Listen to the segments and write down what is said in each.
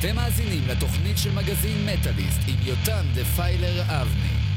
אתם מאזינים לתוכנית של מגזין מטאליסט עם יותם דפיילר אבני.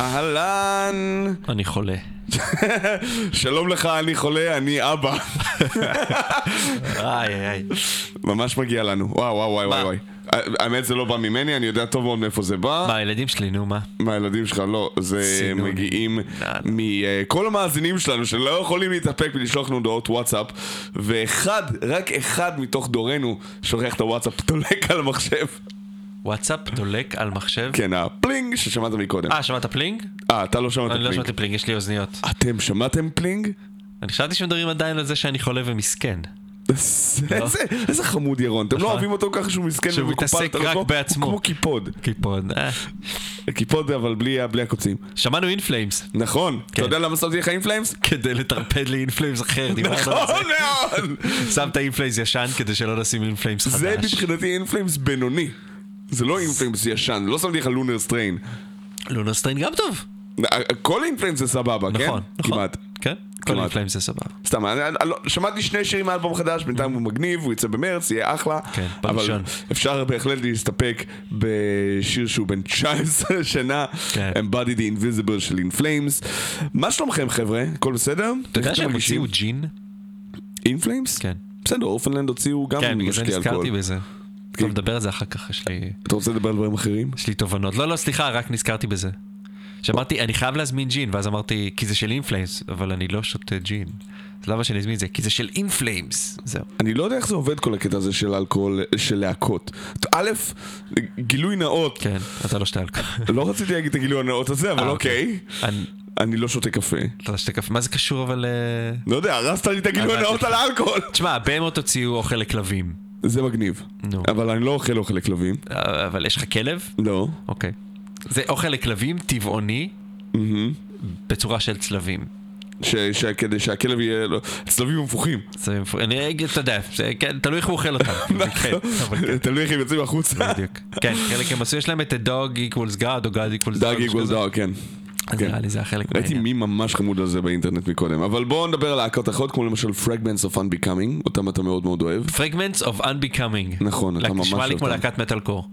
אהלן. אני חולה. שלום לך, אני חולה, אני אבא. איי איי. ממש מגיע לנו. וואו, וואו, וואי, וואי, וואי. האמת זה לא בא ממני, אני יודע טוב מאוד מאיפה זה בא. מה, הילדים שלי, נו, מה? מהילדים שלך, לא. זה. מגיעים מכל המאזינים שלנו שלא יכולים להתאפק ולשלוח לנו הודעות וואטסאפ, ואחד, רק אחד מתוך דורנו שולח את הוואטסאפ, תולק על המחשב. וואטסאפ דולק על מחשב? כן, הפלינג ששמעת מקודם. אה, שמעת פלינג? אה, אתה לא שמעת אני לא פלינג. שמעתי פלינג, יש לי אוזניות. אתם שמעתם פלינג? אני חשבתי שמדברים עדיין על זה שאני חולה ומסכן. איזה, איזה חמוד ירון, אתם לא נכון. אוהבים אותו ככה שהוא מסכן שהוא מתעסק לא רק בעצמו. כמו קיפוד. קיפוד. אה. קיפוד אבל בלי הקוצים. שמענו In Flames, נכון. אתה כן. יודע למה שמתי לך In Flames? כדי לטרפד ל In Flames אחר, דיברנו על נכון. מאוד! שמת In Flames ישן כדי שלא נשים In Flames חדש. זה מבחינתי In Flames בינוני. זה לא In Flames ישן, לא שמתי לך Lunar Strain. Lunar Strain גם טוב. כל In Flames זה סבבה, כן? נכון, נכון. כמעט. כן, כל כמעט. In Flames זה סבבה. סתם, לא- שמעתי שני שירים מאלבום חדש, בינתיים הוא מגניב, הוא יצא במרץ, יהיה אחלה. כן, אבל בראשון. אפשר בהחלט להסתפק בשיר שהוא בן 19 שנה, כן. Embody the Invisible של Flames. מה שלומכם חבר'ה? הכל בסדר? אתה יודע שהם הוציאו ג'ין? Flames? כן. בסדר, אורפנלנד הוציאו גם כן, בגלל זה נזכרתי אלכוהול. בזה. טוב, נדבר על זה אחר כך, יש לי... אתה רוצה לדבר על דברים אחרים? יש לי תובנות. לא, לא, סליחה, רק נזכרתי בזה. שאמרתי, אני חייב להזמין ג'ין, ואז אמרתי, כי זה של אינפלאמס, אבל אני לא שותה ג'ין. אז למה שאני אזמין את זה? כי זה של אינפלאמס. זהו. אני לא יודע איך זה עובד כל הקטע הזה של אלכוהול, של להקות. א', גילוי נאות, כן, אתה לא שותה אלכוהול. לא רציתי להגיד את הגילוי הנאות הזה, אבל אה, אוקיי. אני- אני לא שותה קפה. אתה לא שותה קפה, מה זה קשור אבל... אה, לא יודע, הרסת לי את הגילוי הנאות. על האלכוהול. תשמע, הבהמות הוציאו אוכל לכלבים. זה מגניב. נו. אבל אני לא אוכל אוכל לכלבים. אה, אבל יש לך כלב? לא. אוקיי. זה אוכל לכלבים טבעוני בצורה של צלבים. ש- ש- כדי שהכלב יהיה... לו- צלבים הפוכים. צלבים מפו- אני אגיד, אתה יודע, כן, תלוי איך הוא אוכל אותם. כן, אבל כן. תלוי איך הם יוצאים החוצה. בדיוק. כן, חלק הם עשו, יש להם את dog equals God או God equals dog. משהו איגוול כזה. דאג, כן. אז כן. נראה לי זה החלק ראיתי מהעניין. מי ממש חמוד על זה באינטרנט מקודם. אבל בואו נדבר על להקות אחרות, כמו למשל Fragments of Unbecoming, אותם אתה מאוד מאוד אוהב. Fragments of Unbecoming. נכון, אתה ממש נשמע לי אוהב כמו. להקת מטאל קור.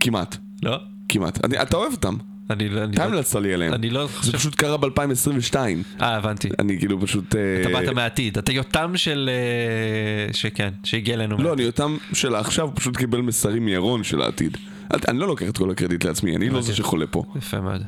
כמעט. לא? כמעט. אתה אוהב אותם. אני לא... אתה לא- המלצת לי עליהם. אני לא זה חושב... פשוט קרה ב-2022. אה, הבנתי. אני כאילו פשוט... אה, אתה באת מהעתיד. אתה יותם של... אה, שכן, שהגיע אלינו. לא. אני אותם של עכשיו, פשוט קיבל מסרים מירון של העתיד. אני לא לוקח את כל הקרדיט לעצמי, אני לא זה שחולה פה. יפה מאוד.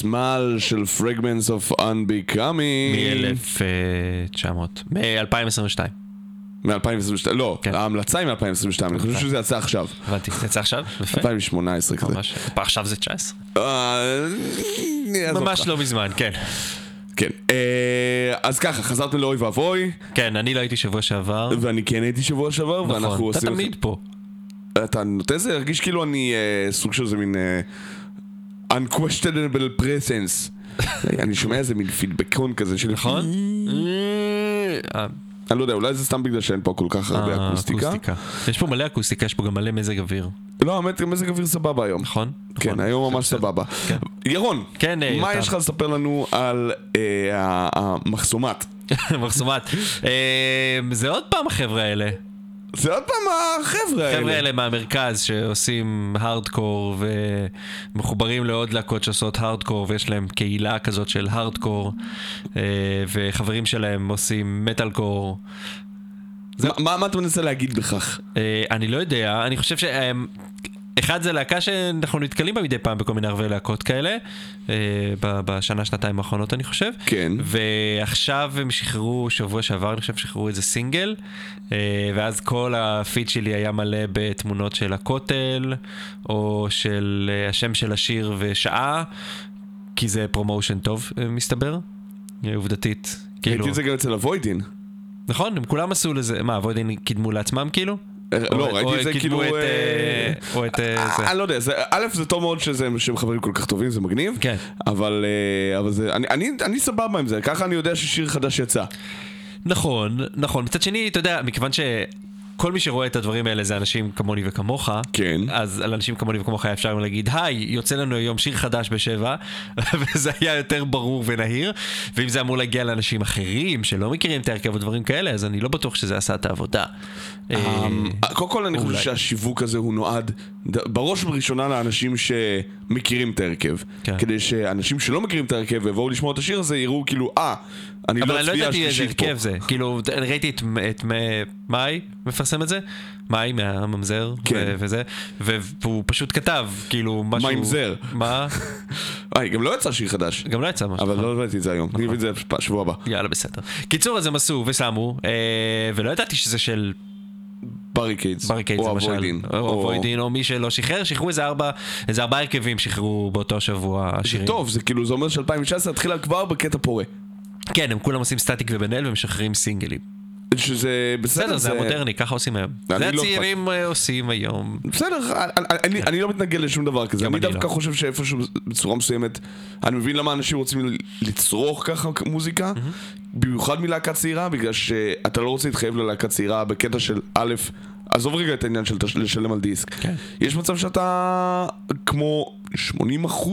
סיסמה של Fragments of Unbecoming. מ-1900, מ-2022. מ-2022, לא, כן. ההמלצה היא מ-2022, אני חושב שזה יצא עכשיו. הבנתי, זה יצא עכשיו? יפה. 2018 כזה. ממש. עכשיו זה 19. אה, אעזוב ממש. לא מזמן, כן. כן. אה, אז ככה, חזרתם לאוי ואבוי, כן, אני לא הייתי שבוע שעבר. ואני כן הייתי שבוע שעבר, ואנחנו נכון, אתה עושים... תמיד פה. אתה נותן זה להרגיש כאילו אני אה, סוג של איזה מין אה, unquestionable presence. אני שומע איזה מין פידבקון כזה של... נכון? אה, אני לא יודע, אולי זה סתם בגלל שאין פה כל כך הרבה אה, אקוסטיקה. יש פה מלא אקוסטיקה, יש פה גם מלא מזג אוויר. לא, האמת, מזג אוויר סבבה היום. נכון? כן, נכון. היום ממש. סבבה. ירון, כן, אה, מה. יש לך לספר לנו על אה, המחסומת? מחסומת. אה, זה עוד פעם החבר'ה האלה. זה עוד פעם החבר'ה החבר'ה האלה. האלה מהמרכז שעושים הארדקור ומחוברים לעוד להקות שעושות הארדקור ויש להם קהילה כזאת של הארדקור אה, וחברים שלהם עושים מטאלקור. מה- מה מה אתה מנסה להגיד בכך? אה, אני לא יודע, אני חושב ש... אחד זה להקה שאנחנו נתקלים בה מדי פעם בכל מיני ערבי להקות כאלה, אה, בשנה, שנתיים האחרונות אני חושב. כן. ועכשיו הם שחררו, שבוע שעבר אני חושב שחררו איזה סינגל, אה, ואז כל הפיד שלי היה מלא בתמונות של הכותל, או של אה, השם של השיר ושעה, כי זה promotion טוב מסתבר, עובדתית. כאילו, ראיתי את זה גם אצל הווידין. נכון, הם כולם עשו לזה, מה, אבוידין קידמו לעצמם כאילו? לא, או- ראיתי או את זה כאילו... את, אה, אה, או את אה, זה. אני לא יודע, א' זה טוב מאוד שהם חברים כל כך טובים, זה מגניב. כן. אבל אה. אני- סבבה עם זה, ככה אני יודע ששיר חדש יצא. נכון, נכון. מצד שני, אתה יודע, מכיוון שכל מי שרואה את הדברים האלה זה אנשים כמוני וכמוך, כן. אז על אנשים כמוני וכמוך היה אפשר להגיד, היי, יוצא לנו היום שיר חדש בשבע, וזה היה יותר ברור ונהיר, ואם זה אמור להגיע לאנשים אחרים שלא מכירים את ההרכב ודברים כאלה, אז אני לא בטוח שזה עשה את העבודה. אה, קודם כל אני חושב. שהשיווק הזה הוא נועד בראש ובראשונה לאנשים שמכירים את ההרכב. כן. כדי שאנשים שלא מכירים את ההרכב ויבואו לשמוע את השיר הזה יראו כאילו אה, אני אבל לא אני לא ידעתי איזה השלישית פה. הרכב זה, כאילו, ראיתי את, את מאי מפרסם את זה, מאי מהממזר, כן. ו- וזה, והוא פשוט כתב, כאילו, משהו... ממזר. מה? אה, גם לא יצא שיר חדש. גם לא יצא משהו. אבל. לא הבאתי את זה היום, אני אביא את זה בשבוע הבא. יאללה, בסדר. קיצור, אז הם עשו ושמו, אה, ולא ידעתי שזה של Barricades. Barricades או. אבוידין. או אבוידין, או מי שלא שחרר, שחררו איזה ארבע, איזה ארבעה הרכבים שחררו באותו שבוע זה. טוב, זה כאילו, זה אומר ש-2019 התחילה כבר בקטע פורה. כן, הם כולם עושים סטטיק ובן אל ומשחררים סינגלים. שזה בסדר, בסדר, זה המודרני, ככה עושים היום. זה לא הצעירים אה, עושים היום. בסדר, אני- אני- אני לא מתנגד לשום דבר כזה, אני דווקא לא. חושב שאיפשהו בצורה מסוימת, אני מבין למה אנשים רוצים לצרוך ככה מוזיקה, במיוחד מלהקה צעירה, בגלל שאתה לא רוצה להתחייב ללהקה צעירה בקטע של א', עזוב רגע את העניין של לשלם על דיסק. כן. יש מצב שאתה כמו 80%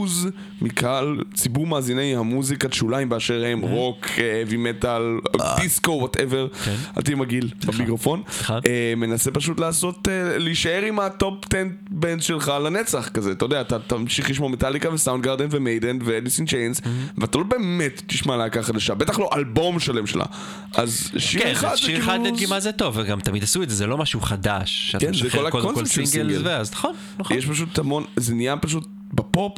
מקהל, ציבור מאזיני המוזיקת שוליים באשר הם, רוק, heavy metal, דיסקו, whatever. אל תהיה מגעיל במיקרופון. אה, מנסה פשוט לעשות, אה, להישאר עם ה top 10 band שלך לנצח כזה, אתה יודע, אתה תמשיך לשמוע Metallica ו Soundgarden ו Maiden ו Alice in Chains, ואתה לא באמת תשמע להקה חדשה, בטח לא אלבום שלם שלה. אז שיר כן, אחד זה שיר כאילו... אחד לדגימה זה טוב, וגם תמיד עשו את זה, זה לא משהו חדש. כן, זה כל הקונספט של סינגל, נכון, נכון. יש פשוט המון, זה נהיה פשוט בפופ,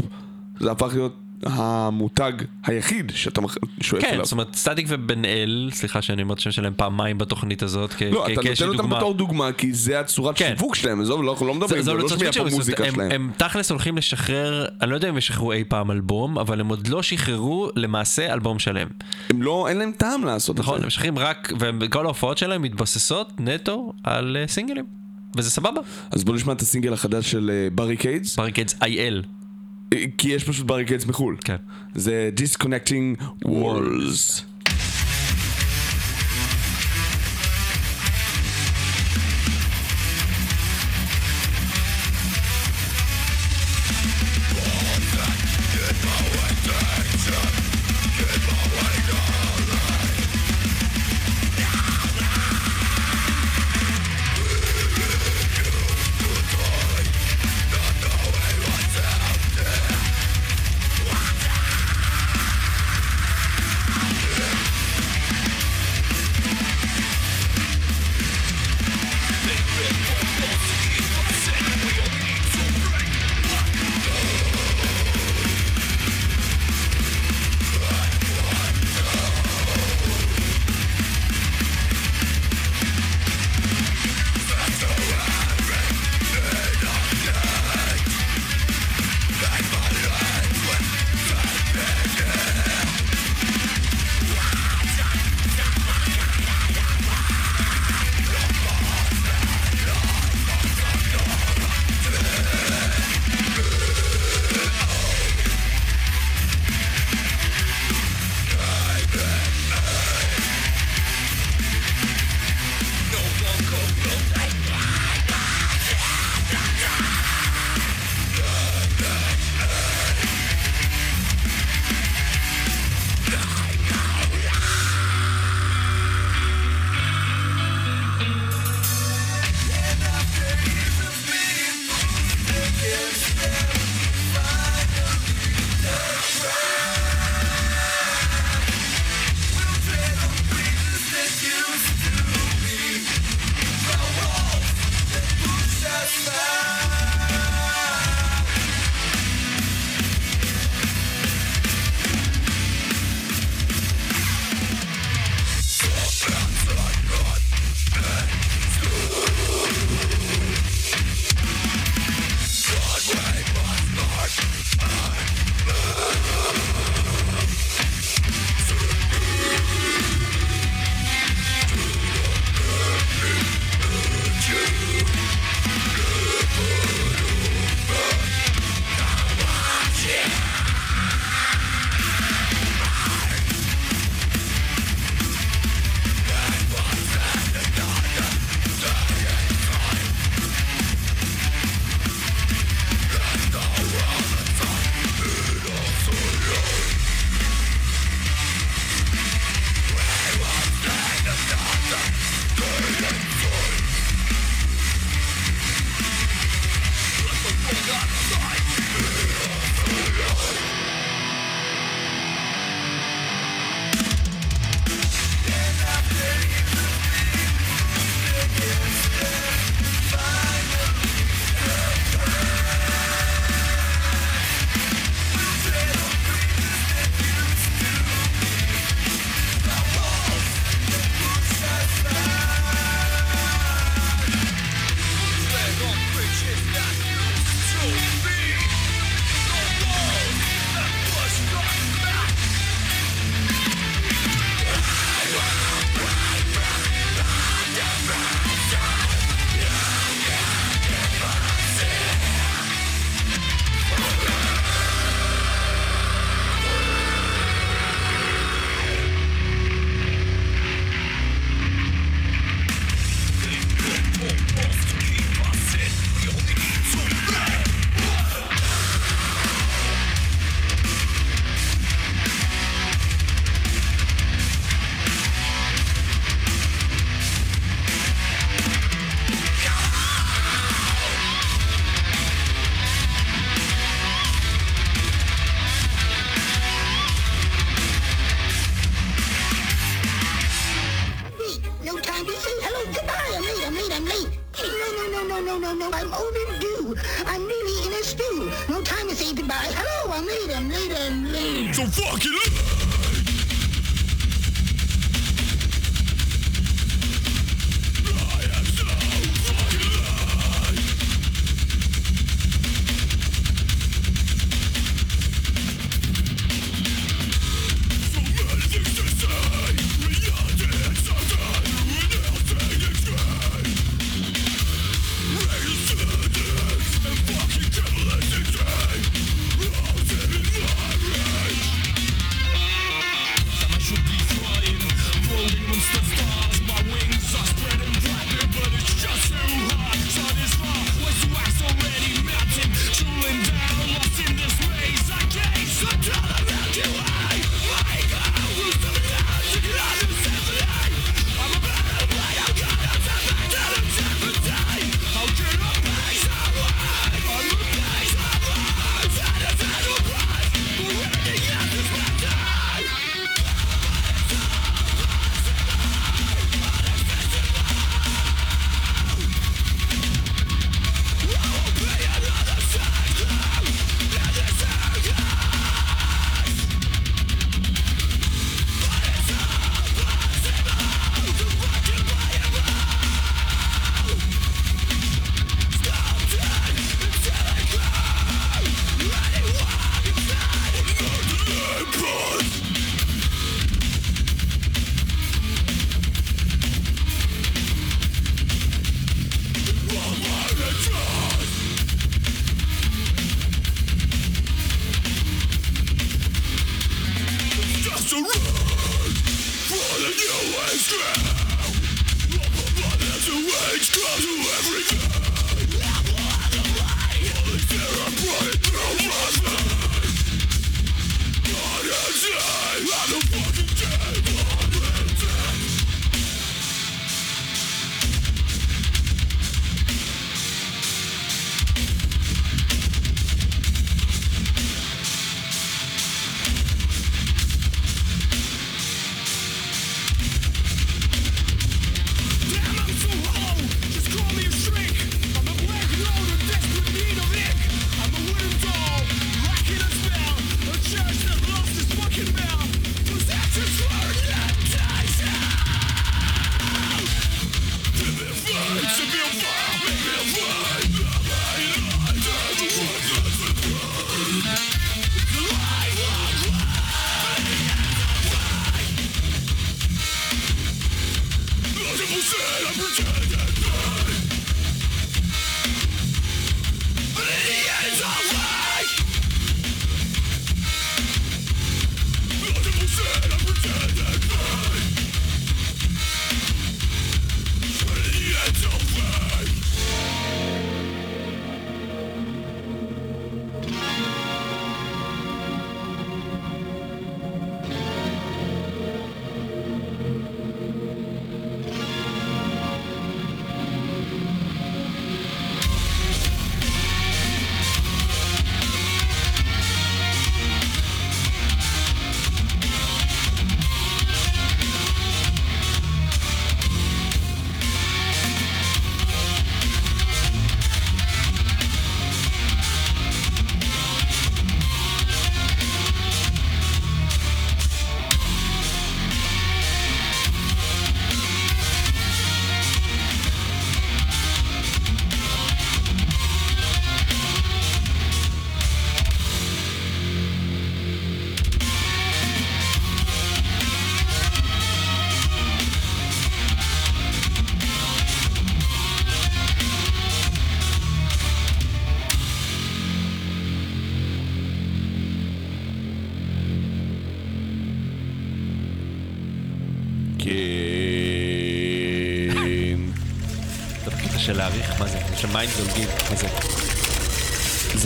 זה הפך להיות המותג היחיד שאתה שואף כן, אליו. זאת אומרת, סטטיק ובן אל, סליחה שאני אומר את השם שלהם פעמיים בתוכנית הזאת, כ- לא, אתה נותן אותם. בתור דוגמה, כי זה הצורת כן. שיווק שלהם, עזוב, לא לא מדברים, זה- לא שמיע פה מוזיקה הם- שלהם. הם תכלס הולכים לשחרר, אני לא יודע אם הם ישחררו אי פעם אלבום, אבל הם עוד לא שחררו למעשה אלבום שלם. הם לא, אין להם טעם לעשות את נכון, זה. הם משחררים רק, וכל ההופעות שלהם מתבססות נטו על אה, סינגלים. וזה סבבה. אז בוא נשמע את הסינגל החדש של אה, Barricades, Barricades IL. כי יש פשוט Barricades מחו"ל. כן. זה Disconnecting. Walls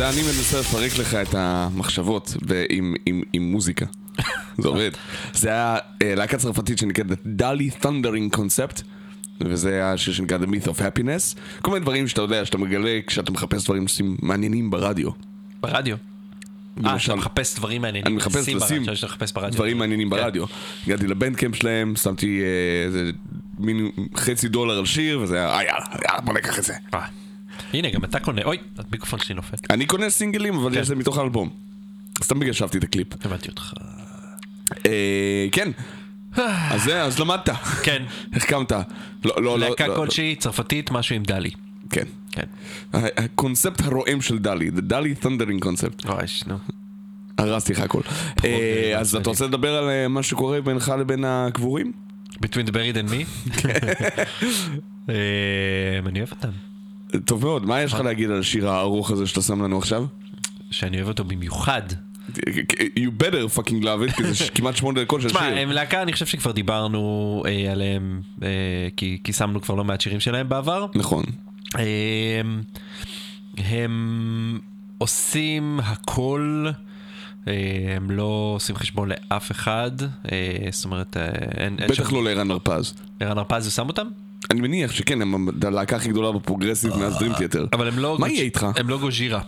זה אני מנסה לפרק לך את המחשבות ב- עם, עם, מוזיקה. זה עובד. זה היה אה, להקה צרפתית שנקראת דלי Thundering Concept. וזה השיר שנקרא The Myth of Happiness. כל מיני דברים שאתה יודע, שאתה מגלה כשאתה מחפש דברים שעושים מעניינים ברדיו. ברדיו. אה, למשל- שאתה מחפש דברים מעניינים. אני מחפש לשים דברים מעניינים כן. ברדיו. הגעתי לבנדקאמפ שלהם, שמתי אה, איזה מין חצי דולר על שיר, וזה היה, יאללה, יאללה, בוא ניקח את זה. אה. הנה, גם אתה קונה, אוי, המיקרופון שלי נופל. אני קונה סינגלים, אבל כן. זה מתוך האלבום. סתם בגלל שאהבתי את הקליפ. הבנתי אותך. אה, כן. אז זה, אז למדת. כן. החכמת. לא, לא, לא. להקה לא, כלשהי, צרפתית, משהו עם דלי. כן. כן. הקונספט הרועם של דלי, The דלי Thundering קונספט. אוי, נו. הרסתי לך הכל. אה, אז אתה רוצה לדבר על אה, מה שקורה בינך לבין הקבורים? Between the buried and me? אה, אני אוהב אותם. טוב מאוד, מה יש לך להגיד על השיר הארוך הזה שאתה שם לנו עכשיו? שאני אוהב אותו במיוחד. You better fucking love it, כי זה כמעט שמונה דקות של תשמע, שיר. הם להקה, אני חושב שכבר דיברנו אה, עליהם, אה, כי כי שמנו כבר לא מעט שירים שלהם בעבר. נכון. אה, הם עושים הכל, אה, הם לא עושים חשבון לאף אחד, אה, זאת אומרת, אה, אין... בטח לא לערן הרפז. ערן הרפז הוא שם אותם? אני מניח שכן, הם הלהקה הכי גדולה בפרוגרסיב מאז Dream Theater. אבל הם לא... מה יהיה איתך? הם לא Gojira.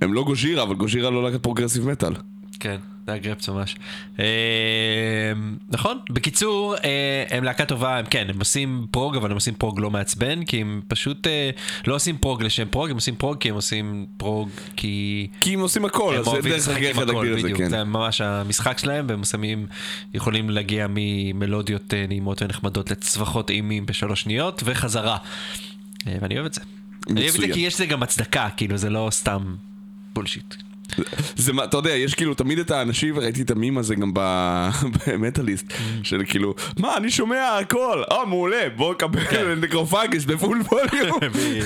הם לא Gojira, אבל Gojira לא להקת progressive metal. כן, זה היה גרפס ממש. אה, נכון, בקיצור, אה, הם להקה טובה, הם כן, הם עושים prog, אבל הם עושים prog לא מעצבן, כי הם פשוט אה, לא עושים prog לשם prog, הם עושים prog כי הם עושים prog כי... כי הם עושים הכל, אז זה דרך אגב להגדיר את זה, כן. זה ממש המשחק שלהם, והם שמים, יכולים להגיע ממלודיות אה, נעימות ונחמדות לצווחות אימים בשלוש שניות, וחזרה. ואני אוהב את זה. אני אוהב את זה מצוין. כי יש לזה גם הצדקה, כאילו זה לא סתם bullshit. זה מה, אתה יודע, יש כאילו תמיד את האנשים, וראיתי את המים הזה גם במטאליסט, של כאילו, מה, אני שומע הכל, אה, מעולה, בוא קבל Necrophagist ב full volume.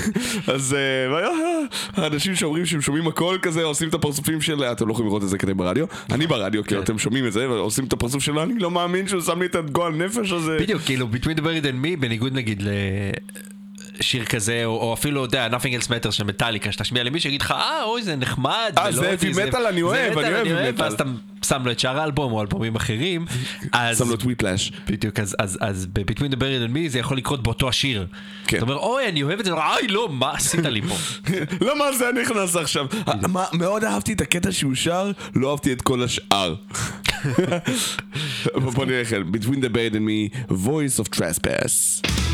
אז אה, אה, האנשים שאומרים שהם שומעים הכל כזה, עושים את הפרצופים של, אתם לא יכולים לראות את זה כדי ברדיו, אני ברדיו, כאילו אתם שומעים את זה, ועושים את הפרצוף שלו, אני לא מאמין שהוא שם לי את הגועל נפש הזה. בדיוק, כאילו, Between the Buried and Me, בניגוד נגיד לשיר כזה, או, או אפילו, אתה יודע, Nothing else matters של מטאליקה, שתשמיע למישהו, יגיד לך, אה, אוי, זה נחמד, אה, זה מלודי, heavy metal, אני אוהב, metal, אני אוהב ואז metal." אתה שם לו את שאר האלבום, או אלבומים אחרים, אז... שם לו טוויטלאש. בדיוק, אז, אז, אז ב-Between the Buried and Me זה יכול לקרות באותו השיר. כן. אתה אומר, אוי, אני אוהב את זה, אוי, לא, מה עשית לי פה? למה זה נכנס עכשיו? מה, מאוד אהבתי את הקטע שהוא שר, לא אהבתי את כל השאר. בוא איך, Between the bed and me, voice of trespass.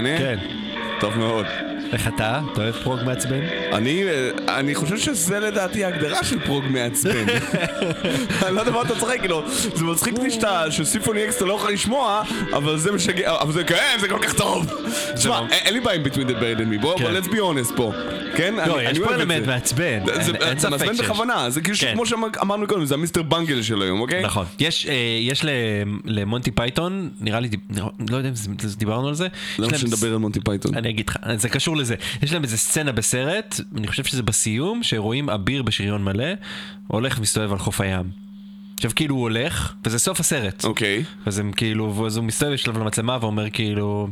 נהנה? כן. טוב מאוד. איך אתה? אתה אוהב prog מעצבן? אני, אני חושב שזה לדעתי ההגדרה של prog מעצבן. אני לא יודע מה אתה צוחק, כאילו, זה מצחיק אותי שאתה, ש Symphony X אתה לא יכול לשמוע, אבל זה משגע, אבל זה כן, זה כל כך טוב. תשמע, לא- אין לי בעיה עם Between the Buried and Me, בוא, כן. בוא, let's be honest פה. כן? לא, יש פה אלמנט. מעצבן, זה- אין- מעצבן. בכוונה, זה כאילו כן. כמו שאמרנו קודם, זה ה Mr. Bungle של היום, אוקיי? נכון. יש, אה, למונטי פייתון, נראה לי, לא יודע אם דיברנו על זה. למה שנדבר על מונטי פייתון? אני אגיד לך, זה קשור לזה. יש להם איזה סצנה בסרט, אני חושב שזה בסיום, שרואים אביר בשריון מלא, הולך ומסתובב על חוף הים. עכשיו כאילו הוא הולך, וזה סוף הסרט. אוקיי. אז הם כאילו, אז הוא מסתובב בשלב למצלמה ואומר כאילו,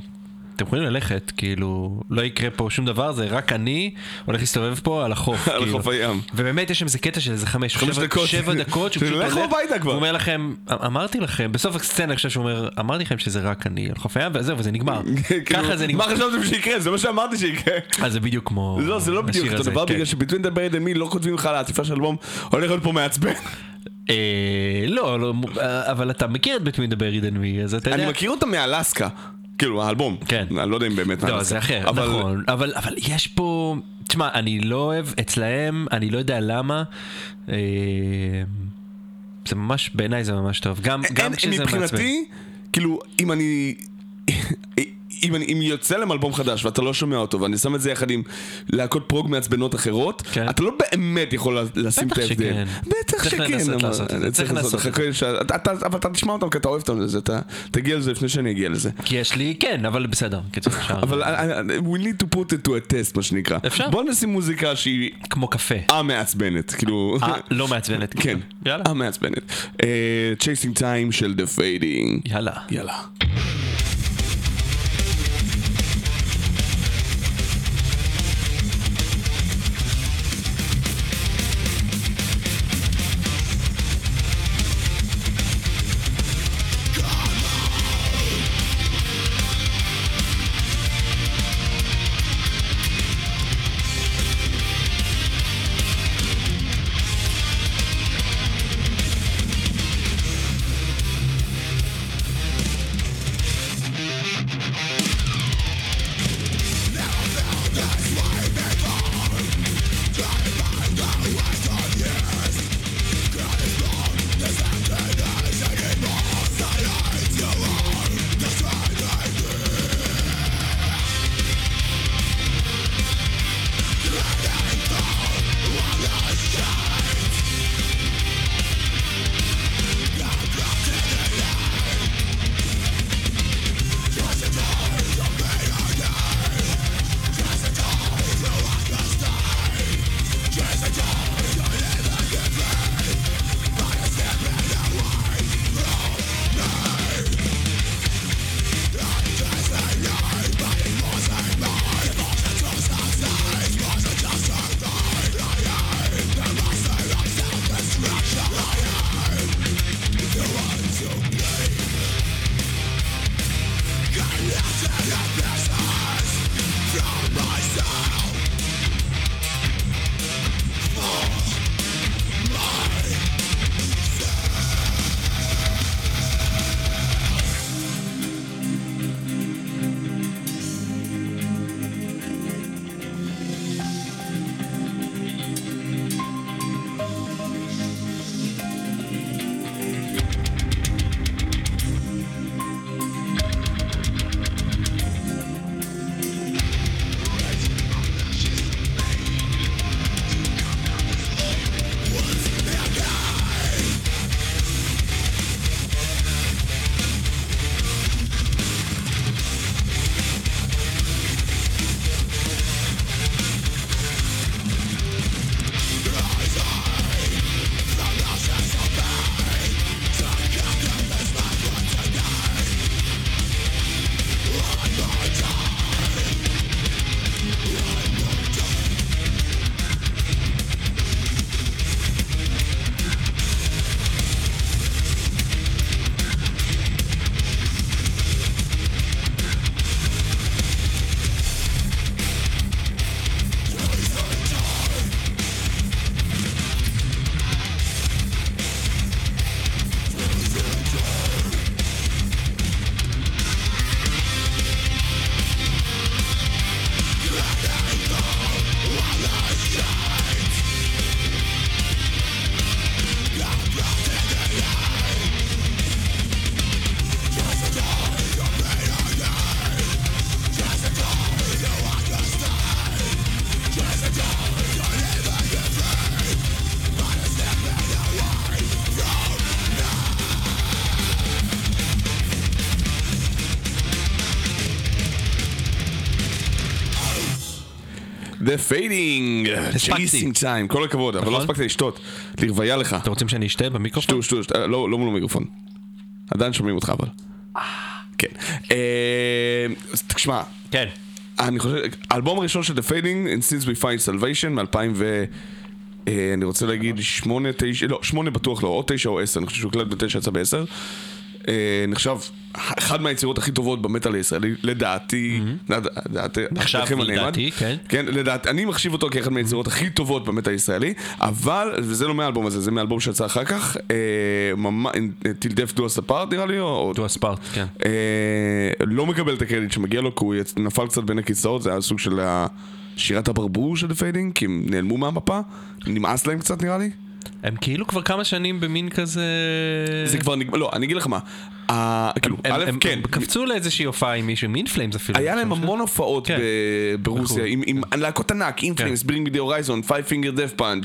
אתם יכולים ללכת, כאילו, לא יקרה פה שום דבר, זה רק אני הולך להסתובב פה על החוף. על כאילו. חוף הים. ובאמת יש שם איזה קטע של איזה חמש, חמש שבע- דקות. שבע דקות, שהוא פשוט הולך. הוא אומר לכם, אמרתי לכם, בסוף הסצנה אני חושב שהוא אומר, אמרתי לכם שזה רק אני על חוף הים, וזהו, וזה נגמר. כאילו, ככה זה נגמר. מה חשבתם שיקרה? זה מה שאמרתי שיקרה. אז זה בדיוק כמו... לא, זה לא בדיוק אותו דבר, כן. בגלל שבטווין דבר me לא כותבים לך על העטיפה של אלבום, הולך להיות פה מעצבן. אה, לא, לא, אבל אתה מכיר את the Buried and Me, אז אתה יודע. אני מכיר אותם מאלסקה. כאילו, האלבום. כן. אני לא יודע אם באמת לא. זה אחר, אבל- נכון. אבל, אבל יש פה... תשמע, אני לא אוהב אצלהם, אני לא יודע למה. אה, זה ממש, בעיניי זה ממש טוב. גם, גם אין, כשזה מעצבן. מבחינתי, כאילו, אם אני... אם, אם יוצא להם אלבום חדש ואתה לא שומע אותו ואני שם את זה יחד עם להקות פרוג מעצבנות אחרות, כן. אתה לא באמת יכול לשים את בטח ההבדל. שכן. בטח צריך שכן. לנסות אבל- לעשות את זה, צריך לנסות את אתה- אבל אתה תשמע אותם כי אתה אוהב אותם לזה, אתה תגיע לזה לפני שאני אגיע לזה. כי יש לי, כן, אבל בסדר. אבל we need to put it to a test מה שנקרא. אפשר. בוא נשים מוזיקה שהיא כמו קפה. א-מעצבנת, כאילו... אה, לא מעצבנת. כן, יאללה. א-מעצבנת. אה, Chasing Time של The Fading. יאללה. יאללה. The Fading, הספקתי. Chasing Time, כל הכבוד, אבל לא נכון. הספקת לשתות, לרוויה לך. אתם רוצים שאני אשתה במיקרופון? שטו, שטו, שטו, לא לא מול המיקרופון. עדיין שומעים אותך אבל. כן. אה, תשמע, כן. אני חושב, האלבום הראשון של The Fading, And Since We Find Salvation, מ-2000 ו... אה, אני רוצה להגיד שמונה, תשע, לא, שמונה בטוח לא, או תשע או עשר, אני חושב שהוא הקלט בתשע, יצא בעשר. אה, נחשב אחד מהיצירות הכי טובות במטאל הישראלי, לדעתי, לד- לדעתי, נחשב. לדעתי, כן. כן, לדעתי, אני מחשיב אותו כאחד מהיצירות הכי טובות במטאל הישראלי, אבל, וזה לא מהאלבום הזה, זה מהאלבום שיצא אחר כך, אה, ממש, Till Death Do Us Apart נראה לי, או... Do Us Part, כן. אה, לא מקבל את הקרדיט שמגיע לו, כי הוא נפל קצת בין הכיסאות, זה היה סוג של שירת הברבור של Fading, כי הם נעלמו מהמפה, נמאס להם קצת נראה לי. הם כאילו כבר כמה שנים במין כזה... זה כבר נגמר, לא, אני אגיד לך מה, כאילו, א', כן, קפצו לאיזושהי הופעה עם מישהו, מין פליימס אפילו. היה להם. המון הופעות כן. ברוסיה, בחו"ל. עם- עם להקות ענק, In Flames, Bring Me the Horizon, Five Finger Death Punch,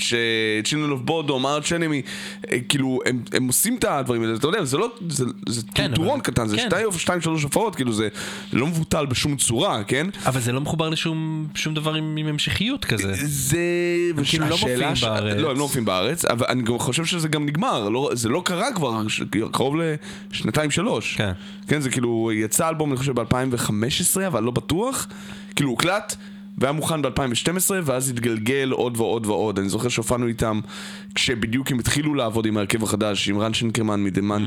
Children of Bodom, Arch Enemy, כאילו, הם- עושים את הדברים האלה, אתה יודע, זה לא, זה- כן, טור טורון קטן, זה כן. שתיים- שלוש הופעות, כאילו, זה לא מבוטל בשום צורה, כן? אבל זה לא מחובר לשום שום דבר עם עם המשכיות כזה. זה... כאילו לא מופיעים בארץ. לא, הם לא מופיעים בארץ, אבל אני חושב שזה גם נגמר, לא, זה לא קרה כבר קרוב לשנתיים שלוש. כן. כן, זה כאילו, יצא אלבום אני חושב ב-2015, אבל לא בטוח. כאילו, הוקלט. והיה מוכן ב-2012, ואז התגלגל עוד ועוד ועוד. אני זוכר שהופענו איתם כשבדיוק הם התחילו לעבוד עם ההרכב החדש, עם רן שנקרמן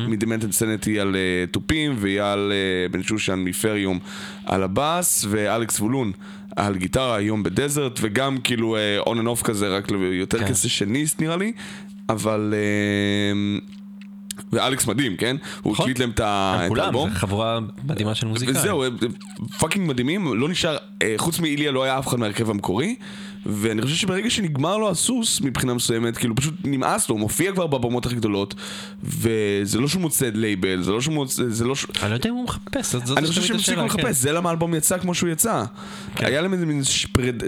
מ Demented Sanity על אה, תופים, ואייל אה, בן שושן מ Ferium על הבאס, ואלכס וולון על גיטרה, היום ב Desert, וגם כאילו on and off כזה, רק יותר כן. כסשניסט נראה לי, אבל... אה, ואלכס מדהים, כן? הוא נכון. הקליט להם את כולם, האלבום. זה חבורה מדהימה של מוזיקאים. וזהו, הם fucking מדהימים, לא נשאר, אה, חוץ מאיליה לא היה אף אחד מהרכב המקורי, ואני חושב שברגע שנגמר לו הסוס מבחינה מסוימת, כאילו פשוט נמאס לו, הוא מופיע כבר בבמות הכי גדולות, וזה לא שהוא מוצא לייבל, זה לא שהוא מוצא, זה לא ש... אני לא יודע אם הוא מחפש, זאת אני חושב שהם הפסיקו השאלה, כן. לחפש, זה למה האלבום יצא כמו שהוא יצא. היה להם איזה מין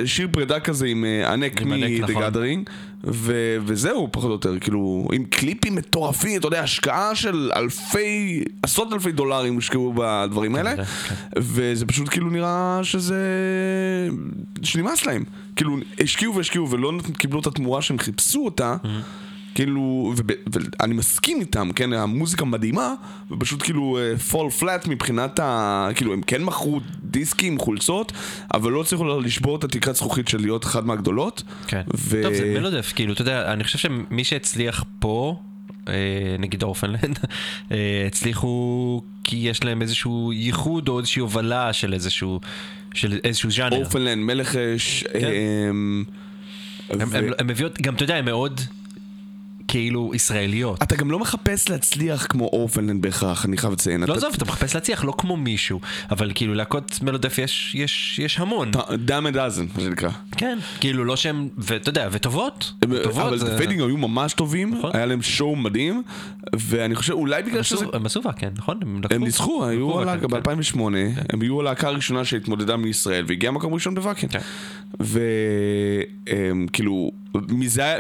שיר פרידה כזה עם אה, ענק, מ-The נכון. Gathering, ו- וזהו פחות או יותר, כאילו, עם קליפים מטורפים, אתה יודע, השקעה של אלפי, עשרות אלפי דולרים הושקעו בדברים האלה, כנראה, כן. וזה פשוט כאילו נראה שזה... שנמאס להם. כאילו, השקיעו והשקיעו ולא קיבלו את התמורה שהם חיפשו אותה. כאילו, ואני מסכים איתם, כן, המוזיקה מדהימה, ופשוט כאילו fall flat מבחינת ה... כאילו, הם כן מכרו דיסקים, חולצות, אבל לא הצליחו לשבור את התקרת זכוכית של להיות אחת מהגדולות. כן. ו- טוב, זה מלודף, כאילו, אתה יודע, אני חושב שמי שהצליח פה, אה, נגיד אורפנלנד, אה, הצליחו כי יש להם איזשהו ייחוד או איזושהי הובלה של איזשהו, של איזשהו ז'אנר. אורפנלנד, מלך אש, כן. אמ, הם- ו- הם- הם מביאות, גם אתה יודע, הם מאוד כאילו ישראליות. אתה גם לא מחפש להצליח כמו אורפנלנד בהכרח, אני חייב לציין. לא עזוב, אתה מחפש להצליח לא כמו מישהו, אבל כאילו להקות melodeath יש, יש, יש המון. dime a dozen, מה שנקרא. כן, כאילו לא שהם, ואתה יודע, וטובות. טובות, אבל Fading היו ממש טובים, נכון. היה להם show מדהים, ואני חושב, אולי בגלל שזה... הם עשו כן, נכון? הם ניצחו, היו הלהקה בה, כן. ב-2008, הם היו הלהקה הראשונה שהתמודדה מישראל והגיעה מקום ראשון ב Wacken. כן. וכאילו, מזה,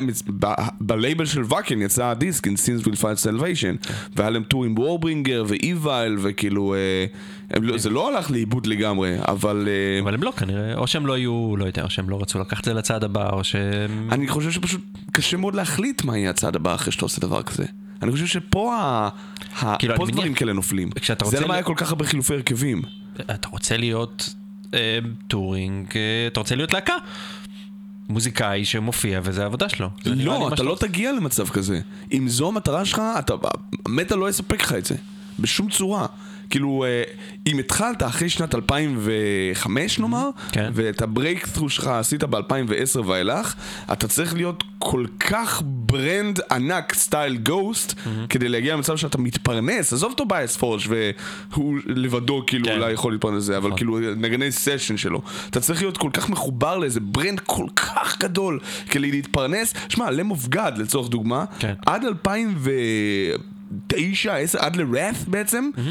בלייבל של Wacken יצא הדיסק, In Sin We'll Find Salvation. והיה להם tour עם Warbringer ו Evile, וכאילו, אה, לא- זה לא הלך לאיבוד לגמרי, אבל... אה, אבל הם לא כנראה, או שהם לא היו, לא יודע, או שהם לא רצו לקחת את זה לצעד הבא, או שהם... אני חושב שפשוט קשה מאוד להחליט מה יהיה הצעד הבא אחרי שאתה עושה דבר כזה. אני חושב שפה ה... כאילו, פה דברים כאלה נופלים. זה למה היה כל כך הרבה חילופי הרכבים. אתה רוצה להיות touring, אה, אתה רוצה להיות להקה. מוזיקאי שמופיע וזה העבודה שלו. לא, אתה לא. תגיע למצב כזה. אם זו המטרה שלך, אתה... המטאל לא יספק לך את זה. בשום צורה. כאילו, אה, אם התחלת אחרי שנת 2005 נאמר, כן. ואת ה breakthrough שלך עשית ב-2010 ואילך, אתה צריך להיות כל כך brand ענק style Ghost, כדי להגיע למצב שאתה מתפרנס, עזוב טובייס פורש והוא לבדו כאילו כן. אולי יכול להתפרנס לזה, אבל נכון. כאילו נגני session שלו. אתה צריך להיות כל כך מחובר לאיזה brand כל כך גדול כדי להתפרנס. שמע, Lamb of God לצורך דוגמה, כן. עד 2009, 10, עד ל Wrath בעצם, אה,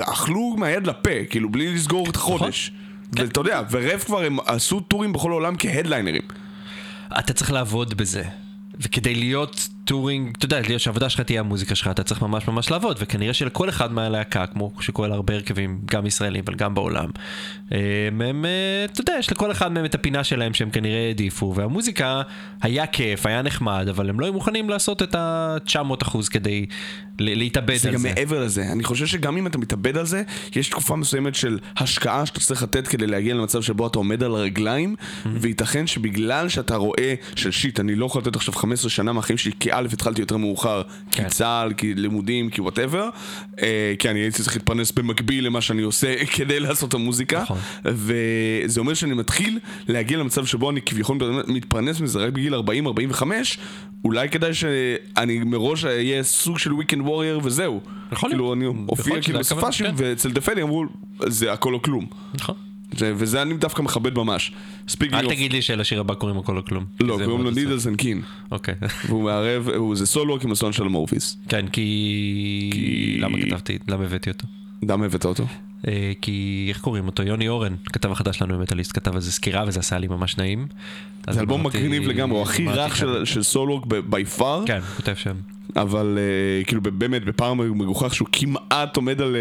אכלו מהיד לפה, כאילו בלי לסגור את החודש. כן. ואתה יודע, ו Wrath כבר הם עשו טורים בכל העולם כהדליינרים. אתה צריך לעבוד בזה. וכדי להיות touring, אתה יודע, שהעבודה שלך תהיה המוזיקה שלך, אתה צריך ממש ממש לעבוד, וכנראה שלכל אחד מהלהקה, כמו שקורה להרבה הרכבים, גם ישראלים, אבל גם בעולם, אה, הם, אה, אתה יודע, יש לכל אחד מהם את הפינה שלהם שהם כנראה העדיפו, והמוזיקה היה כיף, היה נחמד, אבל הם לא היו מוכנים לעשות את ה-900 אחוז כדי ל- להתאבד זה על גם זה. מעבר לזה, אני חושב שגם אם אתה מתאבד על זה, יש תקופה מסוימת של השקעה שאתה צריך לתת כדי להגיע למצב שבו אתה עומד על הרגליים, וייתכן שבגלל שאתה רואה ש shit, אני לא יכול לתת עכשיו 15 שנה מהחיים שלי, א', התחלתי יותר מאוחר, כי כן. צה"ל, כי לימודים, כי whatever, כי אני הייתי צריך להתפרנס במקביל למה שאני עושה כדי לעשות את המוזיקה, נכון. וזה אומר שאני מתחיל להגיע למצב שבו אני כביכול מתפרנס מזה רק בגיל 40-45, אולי כדאי שאני מראש אהיה סוג של weekend warrior וזהו. יכול כאילו להיות. אני יכול הופיע להיות כאילו בסופאשים, כן. ואצל דפני אמרו, זה הכל או כלום. נכון. זה- וזה אני דווקא מכבד ממש. אל תגיד לי שלשיר הבא קוראים הכל או כלום. לא, קוראים לו. נידלס אנד קין. אוקיי. והוא מערב, הוא- זה סולו עם הסון של המורפיס. כן, כי... למה כתבתי, למה הבאתי אותו? למה הבאת אותו? אה, כי איך קוראים אותו? יוני אורן, כתב החדש שלנו במטאליסט, כתב על זה סקירה וזה עשה לי ממש נעים. זה אלבום מגניב לגמרי, הוא הכי רך. של- של סולו בי פאר. כן, כותב שם. אבל אה, כאילו באמת בפער מגוחך שהוא כמעט עומד על...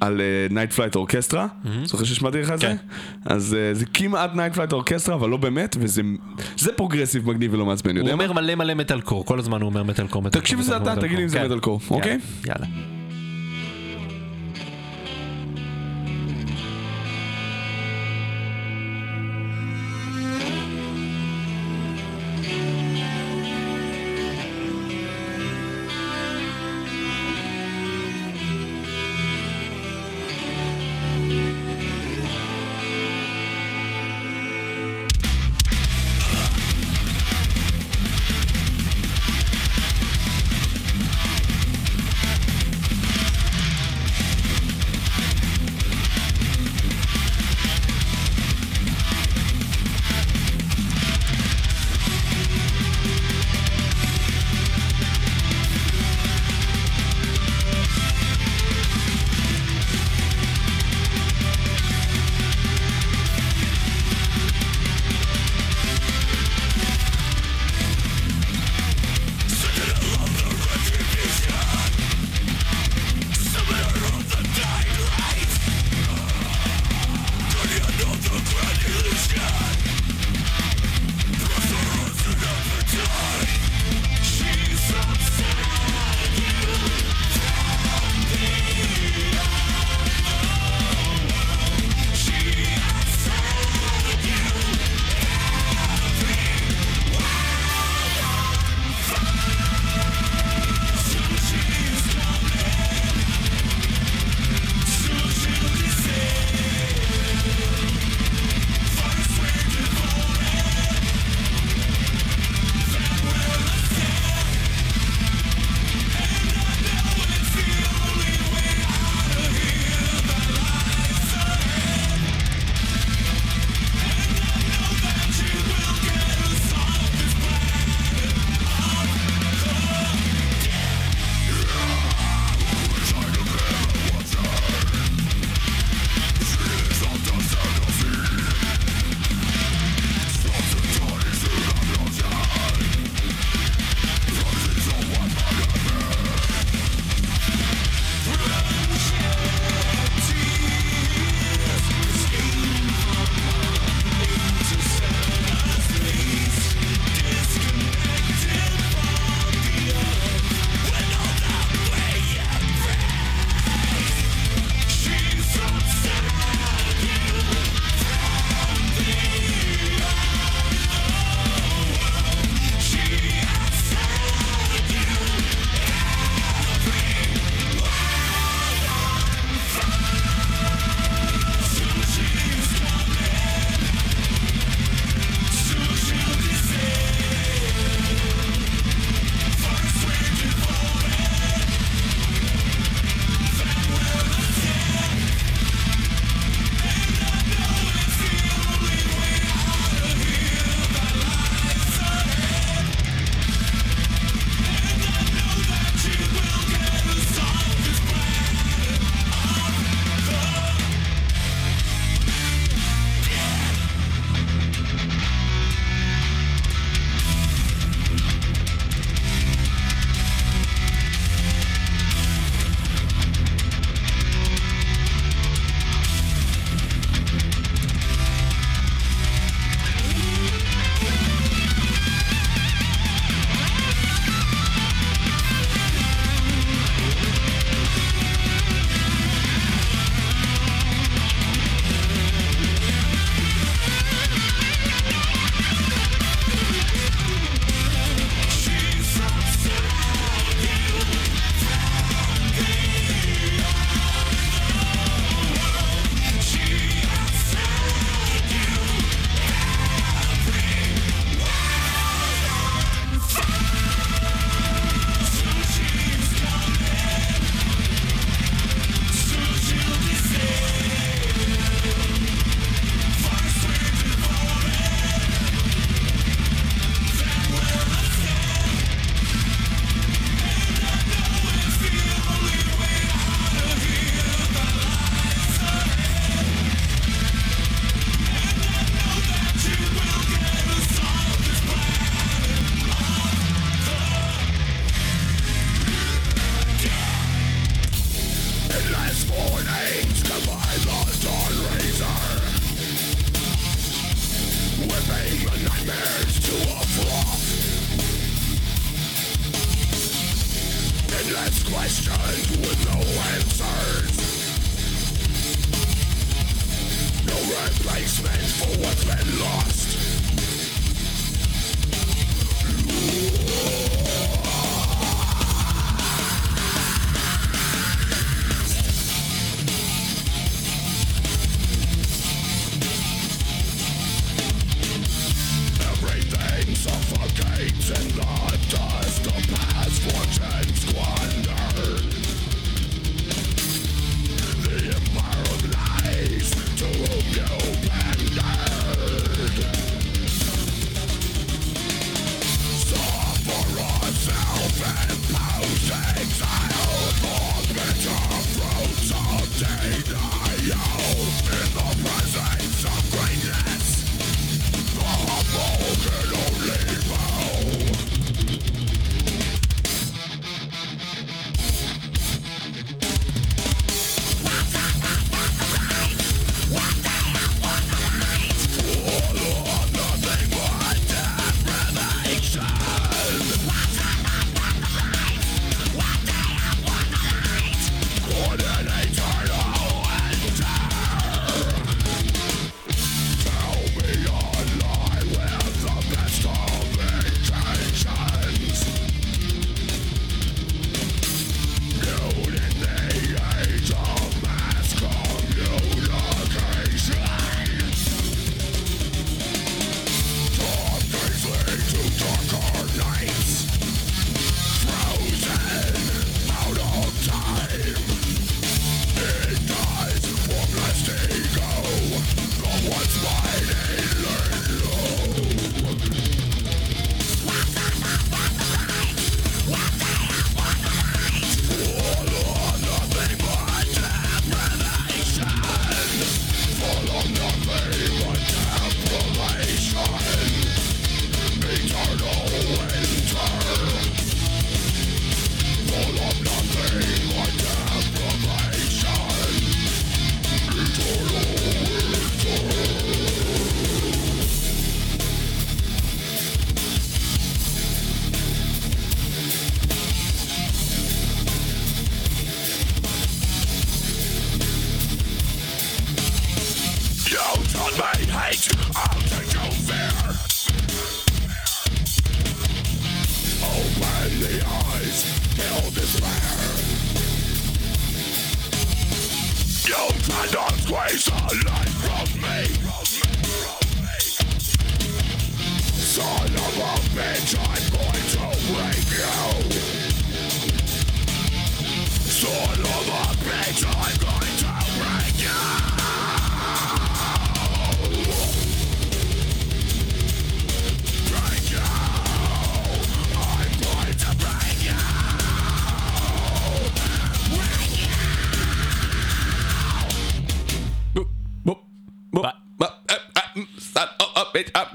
על נייט פלייט אורקסטרה, זוכר שהשמעתי לך את זה? כן. אז אה, זה כמעט נייט פלייט אורקסטרה, אבל לא באמת, וזה זה פרוגרסיב מגניב ולא מעצבן, הוא יודע מה? אומר מלא מלא מטאל קור, כל הזמן הוא אומר מטאל קור, מטאל תקשיב לזה אתה, תגיד לי אם זה כן. מטאל קור, יאללה,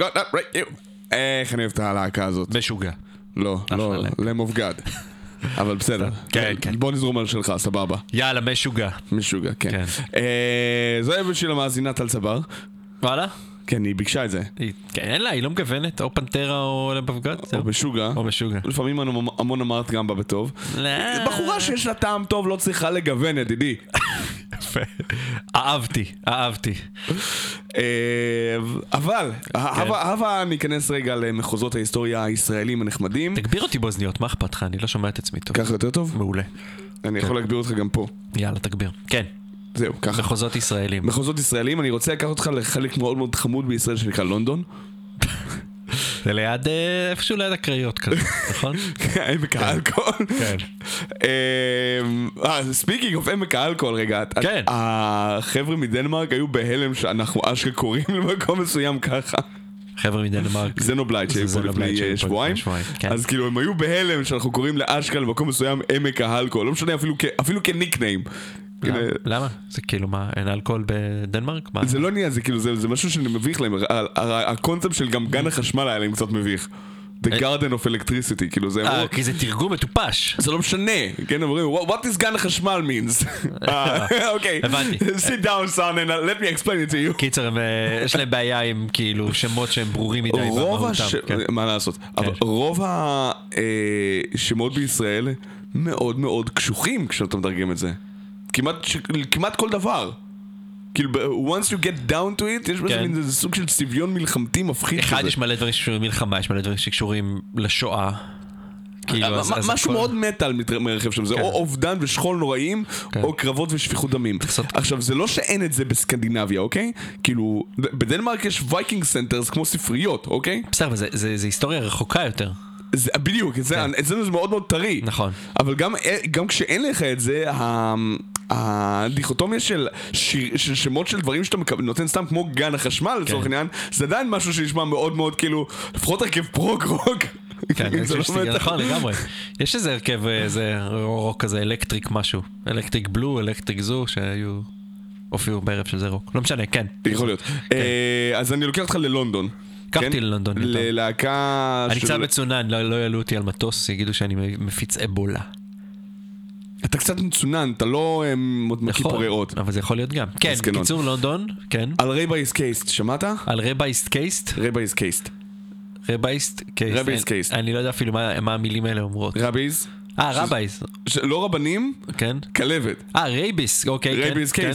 אוקיי? יאללה. איך אני אוהב את הלהקה הזאת. משוגע. לא, לא. לם אוף גאד. אבל בסדר. כן, כן. בוא נזרום על שלך, סבבה. יאללה, משוגע. משוגע, כן. כן. אה, זו אבן של המאזינה טל צבר. וואלה? כן, היא ביקשה את זה. כן, אין לה, היא לא מגוונת, או פנטרה או לבבגד. או משוגע. או משוגע. לפעמים המון- המון אמרת גם בה בטוב. לא. בחורה שיש לה טעם טוב לא צריכה לגוון, ידידי. יפה. אהבתי, אהבתי. אה, אבל, הבה הבה ניכנס רגע למחוזות ההיסטוריה הישראלים הנחמדים. תגביר אותי באוזניות, מה אכפת לך? אני לא שומע את עצמי טוב. ככה יותר טוב? מעולה. אני יכול להגביר אותך גם פה. יאללה, תגביר. כן, זהו, ככה. מחוזות ישראלים. מחוזות ישראלים, אני רוצה לקחת אותך לחלק מאוד מאוד חמוד בישראל שנקרא לונדון. זה ליד, אה, איפשהו ליד הקריות כזה, נכון? עמק האלכוהול. כן. speaking of עמק האלכוהול רגע. כן. החבר'ה מדנמרק היו בהלם שאנחנו אשכרה קוראים למקום מסוים ככה. חבר'ה מדנמרק. Xenoblight שהיו פה לפני אה, פה שבועיים. לפני שבועיים, כן. אז כאילו הם היו בהלם שאנחנו קוראים לאשכרה למקום מסוים עמק האלכוהול. לא משנה אפילו כניקניים. למה? כאילו, למה? זה כאילו מה, אין אלכוהול בדנמרק? זה לא נהיה, זה כאילו, זה זה משהו שמביך להם. הקונספט של גם גן החשמל היה להם קצת מביך. The Garden of Electricity, כאילו זה... אה, כי זה תרגום מטופש. זה לא משנה, כן, אומרים, "What- is גן החשמל means? אה, אוקיי, הבנתי. sit down son and let me explain it to you. קיצר, אה, יש להם בעיה עם כאילו שמות שהם ברורים מדי במהותם. כן. מה לעשות, אבל רוב השמות בישראל מאוד מאוד קשוחים כשאתה מתרגם את זה. כמעט, ש- כמעט כל דבר. כאילו, once you get down to it, יש בזה כן. מין סוג של צביון מלחמתי מפחיד אחד, כזה. יש מלא דברים שקשורים למלחמה, יש מלא דברים שקשורים לשואה. כאילו, אה, אז- אז משהו הכל- מאוד מטאל מרחב שם, זה כן. או אובדן ושכול נוראים, כן. או קרבות ושפיכות דמים. עכשיו, זה לא שאין את זה בסקנדינביה, אוקיי? כאילו, בדנמרק יש Viking centers כמו ספריות, אוקיי? בסדר, אבל זה- זה זה היסטוריה רחוקה יותר. זה, בדיוק, כן. אצלנו זה מאוד מאוד טרי. נכון. אבל גם, גם כשאין לך את זה, הדיכוטומיה של, שיר, של שמות של דברים שאתה מקבל, נותן סתם כמו גן החשמל לצורך כן. העניין, זה עדיין משהו שנשמע מאוד מאוד כאילו, לפחות הרכב prog rock. כן, אני לא חושב שזה. נכון לגמרי. יש איזה הרכב, אה, איזה רוק כזה, Electric משהו. Electric Blue, Electric Zoo, שהיו... הופיעו בערב של זה רוק. לא משנה, כן. יכול להיות. אה, אז אני לוקח אותך ללונדון. קח כן? ללונדון. ללהקה אני קצת מצונן, לא לא יעלו אותי על מטוס, יגידו שאני מפיץ אבולה. אתה קצת מצונן, אתה לא אה, מקיא פה ריאות. אבל זה יכול להיות גם. כן. בקיצור לונדון, כן. על Rabies Caste, שמעת? על Rabies Caste, Rabies Caste. Rabies Caste. Rabies Caste. אני לא יודע אפילו מה המילים האלה אומרות. Rabies. אה, rabies, ש- לא רבנים, כן. כלבת. אה, rabies, אוקיי, כן. Rabies כן.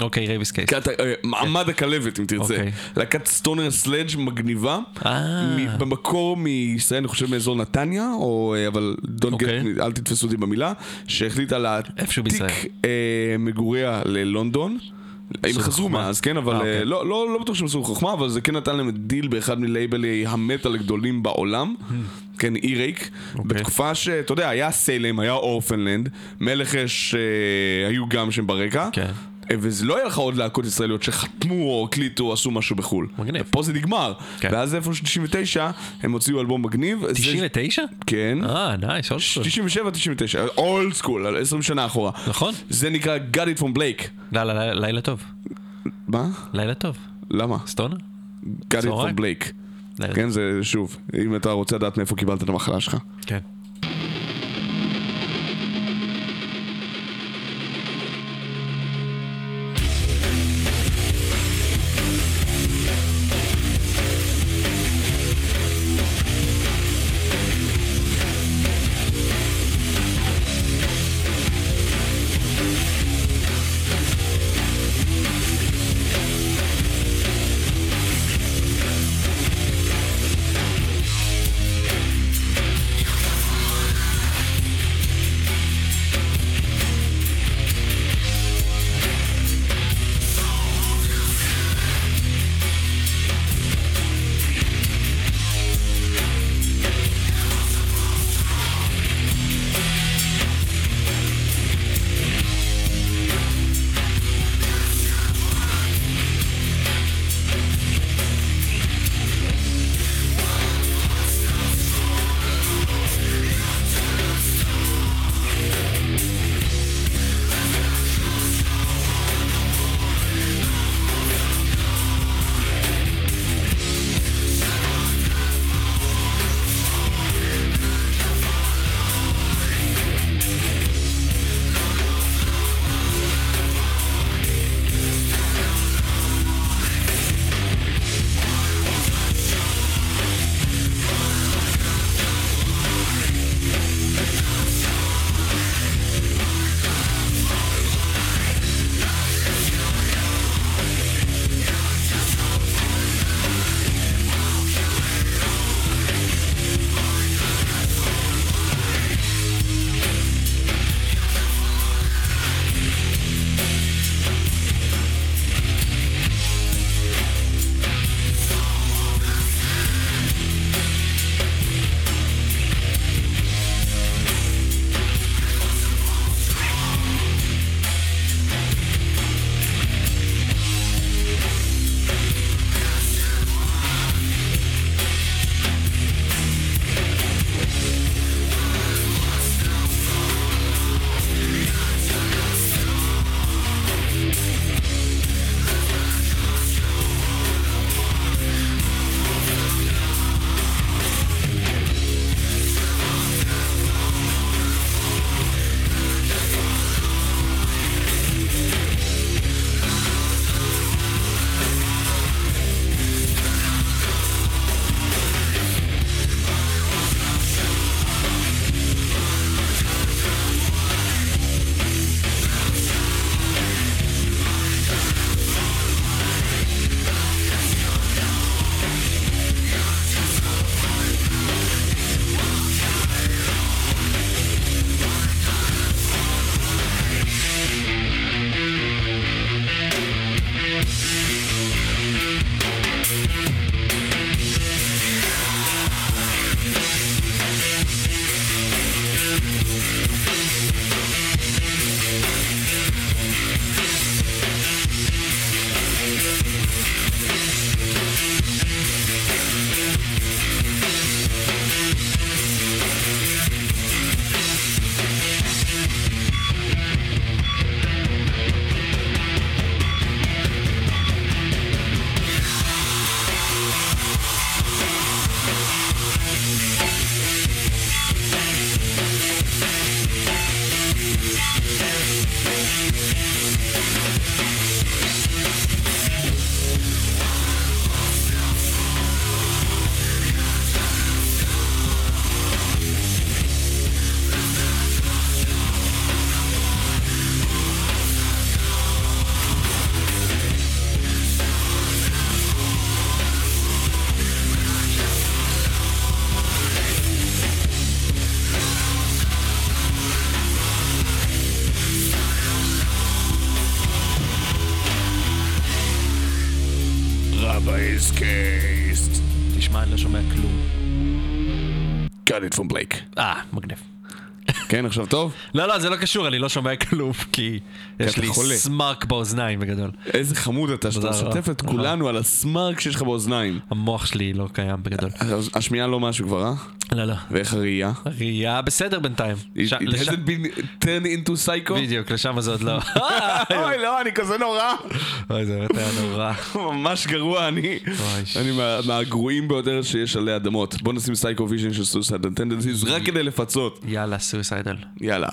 אוקיי, Rabies Caste. להקת, אה, מעמד הכלבת אם תרצה. אוקיי. להקת stoner sludge מגניבה. אה. במקור מישראל, אני חושב מאזור נתניה, או, אה, אבל אוקיי. אל תתפסו אותי במילה, שהחליטה להעתיק. אה, מגוריה ללונדון. הם חזרו. מאז, כן, אבל אה, אה, אוקיי. לא, לא, לא בטוח שהם עשו חוכמה, אבל זה כן נתן להם דיל באחד מלייבלי המטאל הגדולים בעולם. כן, Earache. Hmm. בתקופה שאתה יודע, היה Salem, היה Orphaned Land, Melechesh אה, היו גם שם ברקע. כן. וזה לא היה לך עוד להקות ישראליות שחתמו או הקליטו או עשו משהו בחו"ל. מגניב. פה זה נגמר. כן. ואז איפה ש 99 הם הוציאו אלבום מגניב. זה- 99? כן. אה, nice, old school. 97, 99, old school, 20 שנה אחורה. נכון. זה נקרא Got it from Blake. לא, לא, לא, לילה טוב. מה? לילה טוב. למה? סטונה? Got it from Blake. כן, זה שוב, אם אתה רוצה לדעת מאיפה קיבלת את המחלה שלך. כן. עכשיו טוב? לא, לא, זה לא קשור, אני לא שומע כלום, כי יש לי. סמארק באוזניים בגדול. איזה חמוד אתה שאתה. משתף את כולנו על הסמארק שיש לך באוזניים. המוח שלי לא קיים בגדול. השמיעה לא משהו כבר, אה? לא, לא. ואיך הראייה? ראייה בסדר בינתיים. It hasn't been turned into psycho? בדיוק, לשם זה עוד לא. אוי, לא, אני כזה נורא. אוי, זה באמת היה נורא. ממש גרוע, אני. אני מה- מהגרועים ביותר שיש עלי אדמות. בוא נשים Psycho Vision של Suicidal Tendencies רק כדי לפצות. יאללה, Suicidal. יאללה.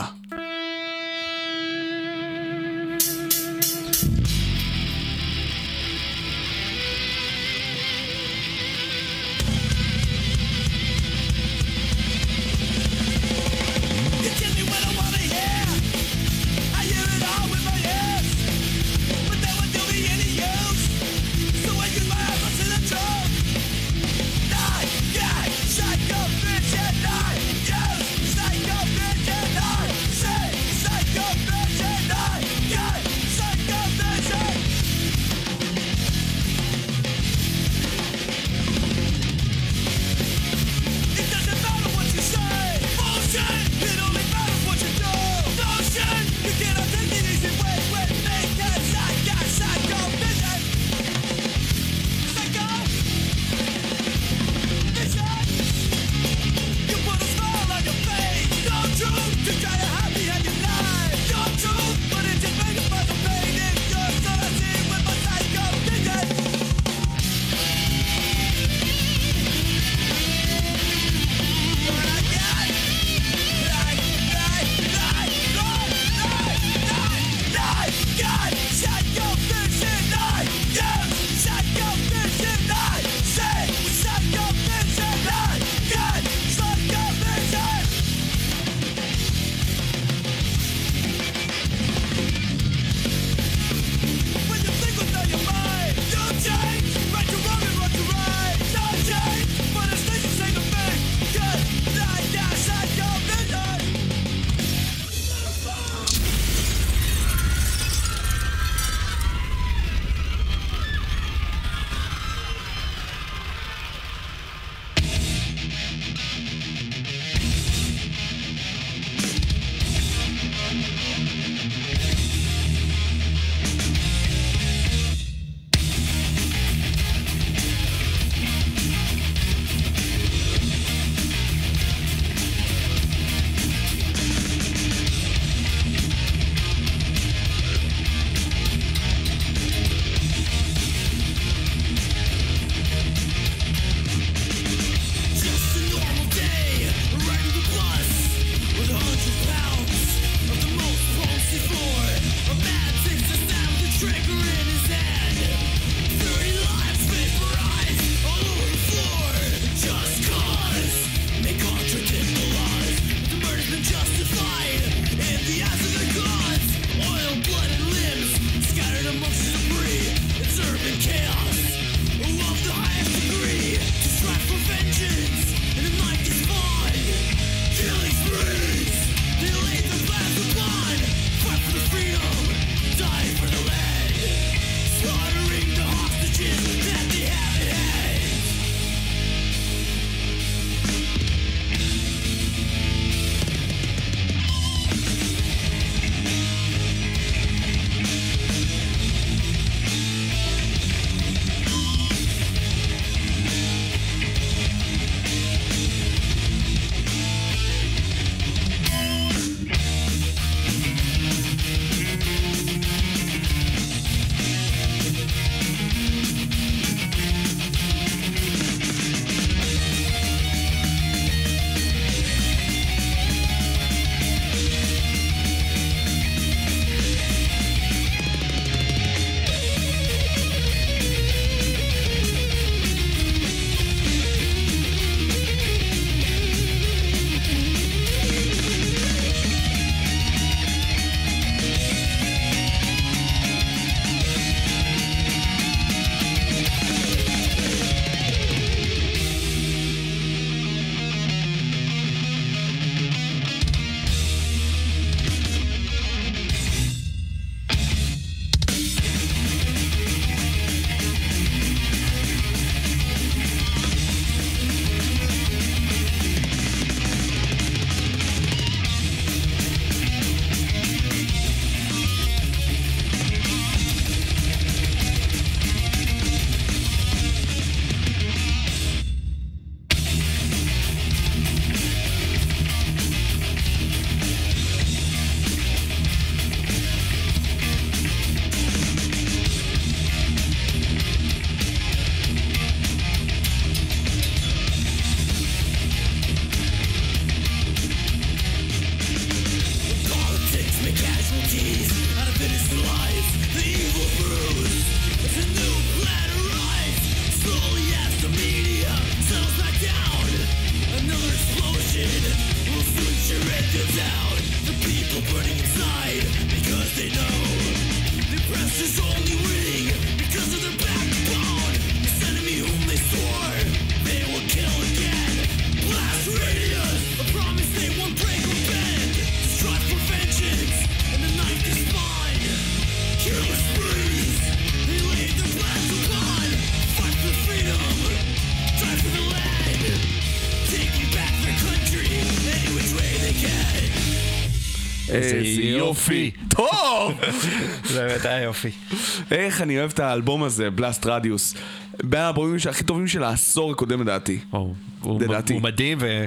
יופי. טוב! זה באמת היה יופי. איך אני אוהב את האלבום הזה, בלאסט רדיוס. בין האלבומים הכי טובים של העשור הקודם לדעתי. לדעתי. הוא מדהים, ו...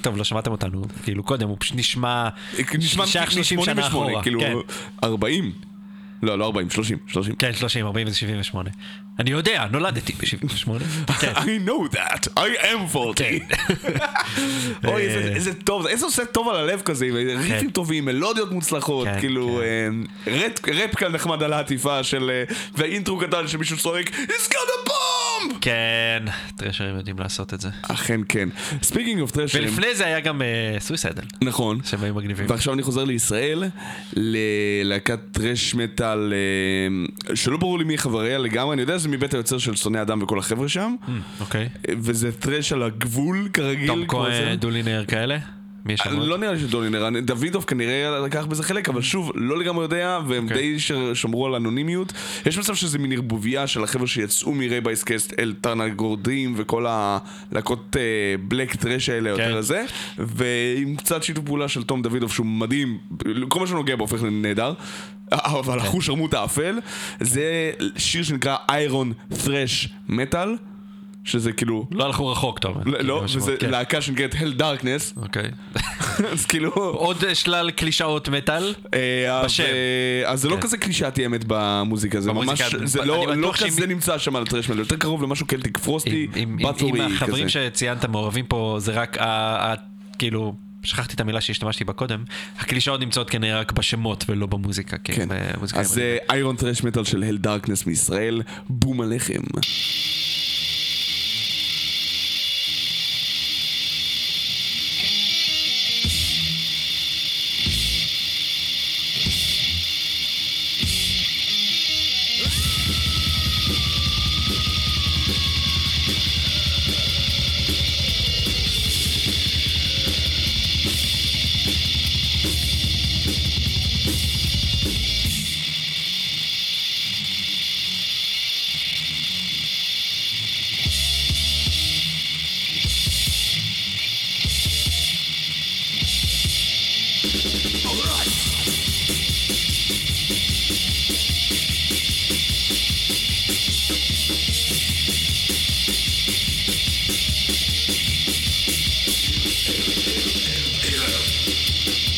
טוב, לא שמעתם אותנו, כאילו קודם, הוא פשוט נשמע... נשמע שייך 60 שנה 88, אחורה. כאילו כן. 40. לא, לא 40, 30, 30. כן, 30, 40 ו-78. אני יודע, נולדתי ב-78. כן. I know that, I am 40. אוי, איזה- איזה טוב, זה, איזה עושה טוב על הלב כזה, עם ריפים טובים, מלודיות מוצלחות, כן, כאילו, כן. אה, רפ- ראפ כאן נחמד על העטיפה של, אה, והאינטרו קטן שמישהו צועק, It's got a bomb! כן, טרשרים יודעים לעשות את זה. אכן כן. Speaking of טרשרים, ולפני זה היה גם Suicidal, נכון. שהם היו מגניבים. ועכשיו אני חוזר לישראל, ללהקת thrash metal, אה, שלא ברור לי מי חבריה לגמרי, אני יודע שזה מבית היוצר של שונאי אדם וכל החבר'ה שם, אוקיי. וזה טרש על הגבול כרגיל. תום. כהן, דולינר כאלה? לא נראה לי שדולינר, דוידוב כנראה לקח בזה חלק, אבל שוב, לא לגמרי יודע, והם אוקיי. די שמרו על אנונימיות. יש מצב שזה מין ערבוביה של החבר'ה שיצאו מרייבייס קאסט אל טרנה גורדים וכל הלהקות בלק טרש האלה כן. יותר לזה, ועם קצת שיתוף פעולה של תום דוידוב שהוא מדהים, כל מה שנוגע בו הופך לנהדר. אבל כן. אחוז שרמוט האפל, זה שיר שנקרא איירון ת'רש מטאל, שזה כאילו, לא הלכו רחוק, טוב. לא, לא, וזה כן. להקה שנקראת הל דארקנס, אוקיי. אז כאילו... עוד שלל קלישאות מטאל. אה, בשם. ו- אז זה לא כן. כזה קלישאתי אמת במוזיקה, זה ממש, זה לא לא כזה נמצא שם על הטרשמל, יותר קרוב למשהו קלטיק פרוסטי, אם- אם- אם החברים כזה. שציינת מעורבים פה זה רק כאילו... שכחתי את המילה שהשתמשתי בה קודם, הקלישאות נמצאות כנראה רק בשמות ולא במוזיקה, כן, אה, מוזיקאים אז איירון טרש מטאל של הל דארקנס מישראל, בום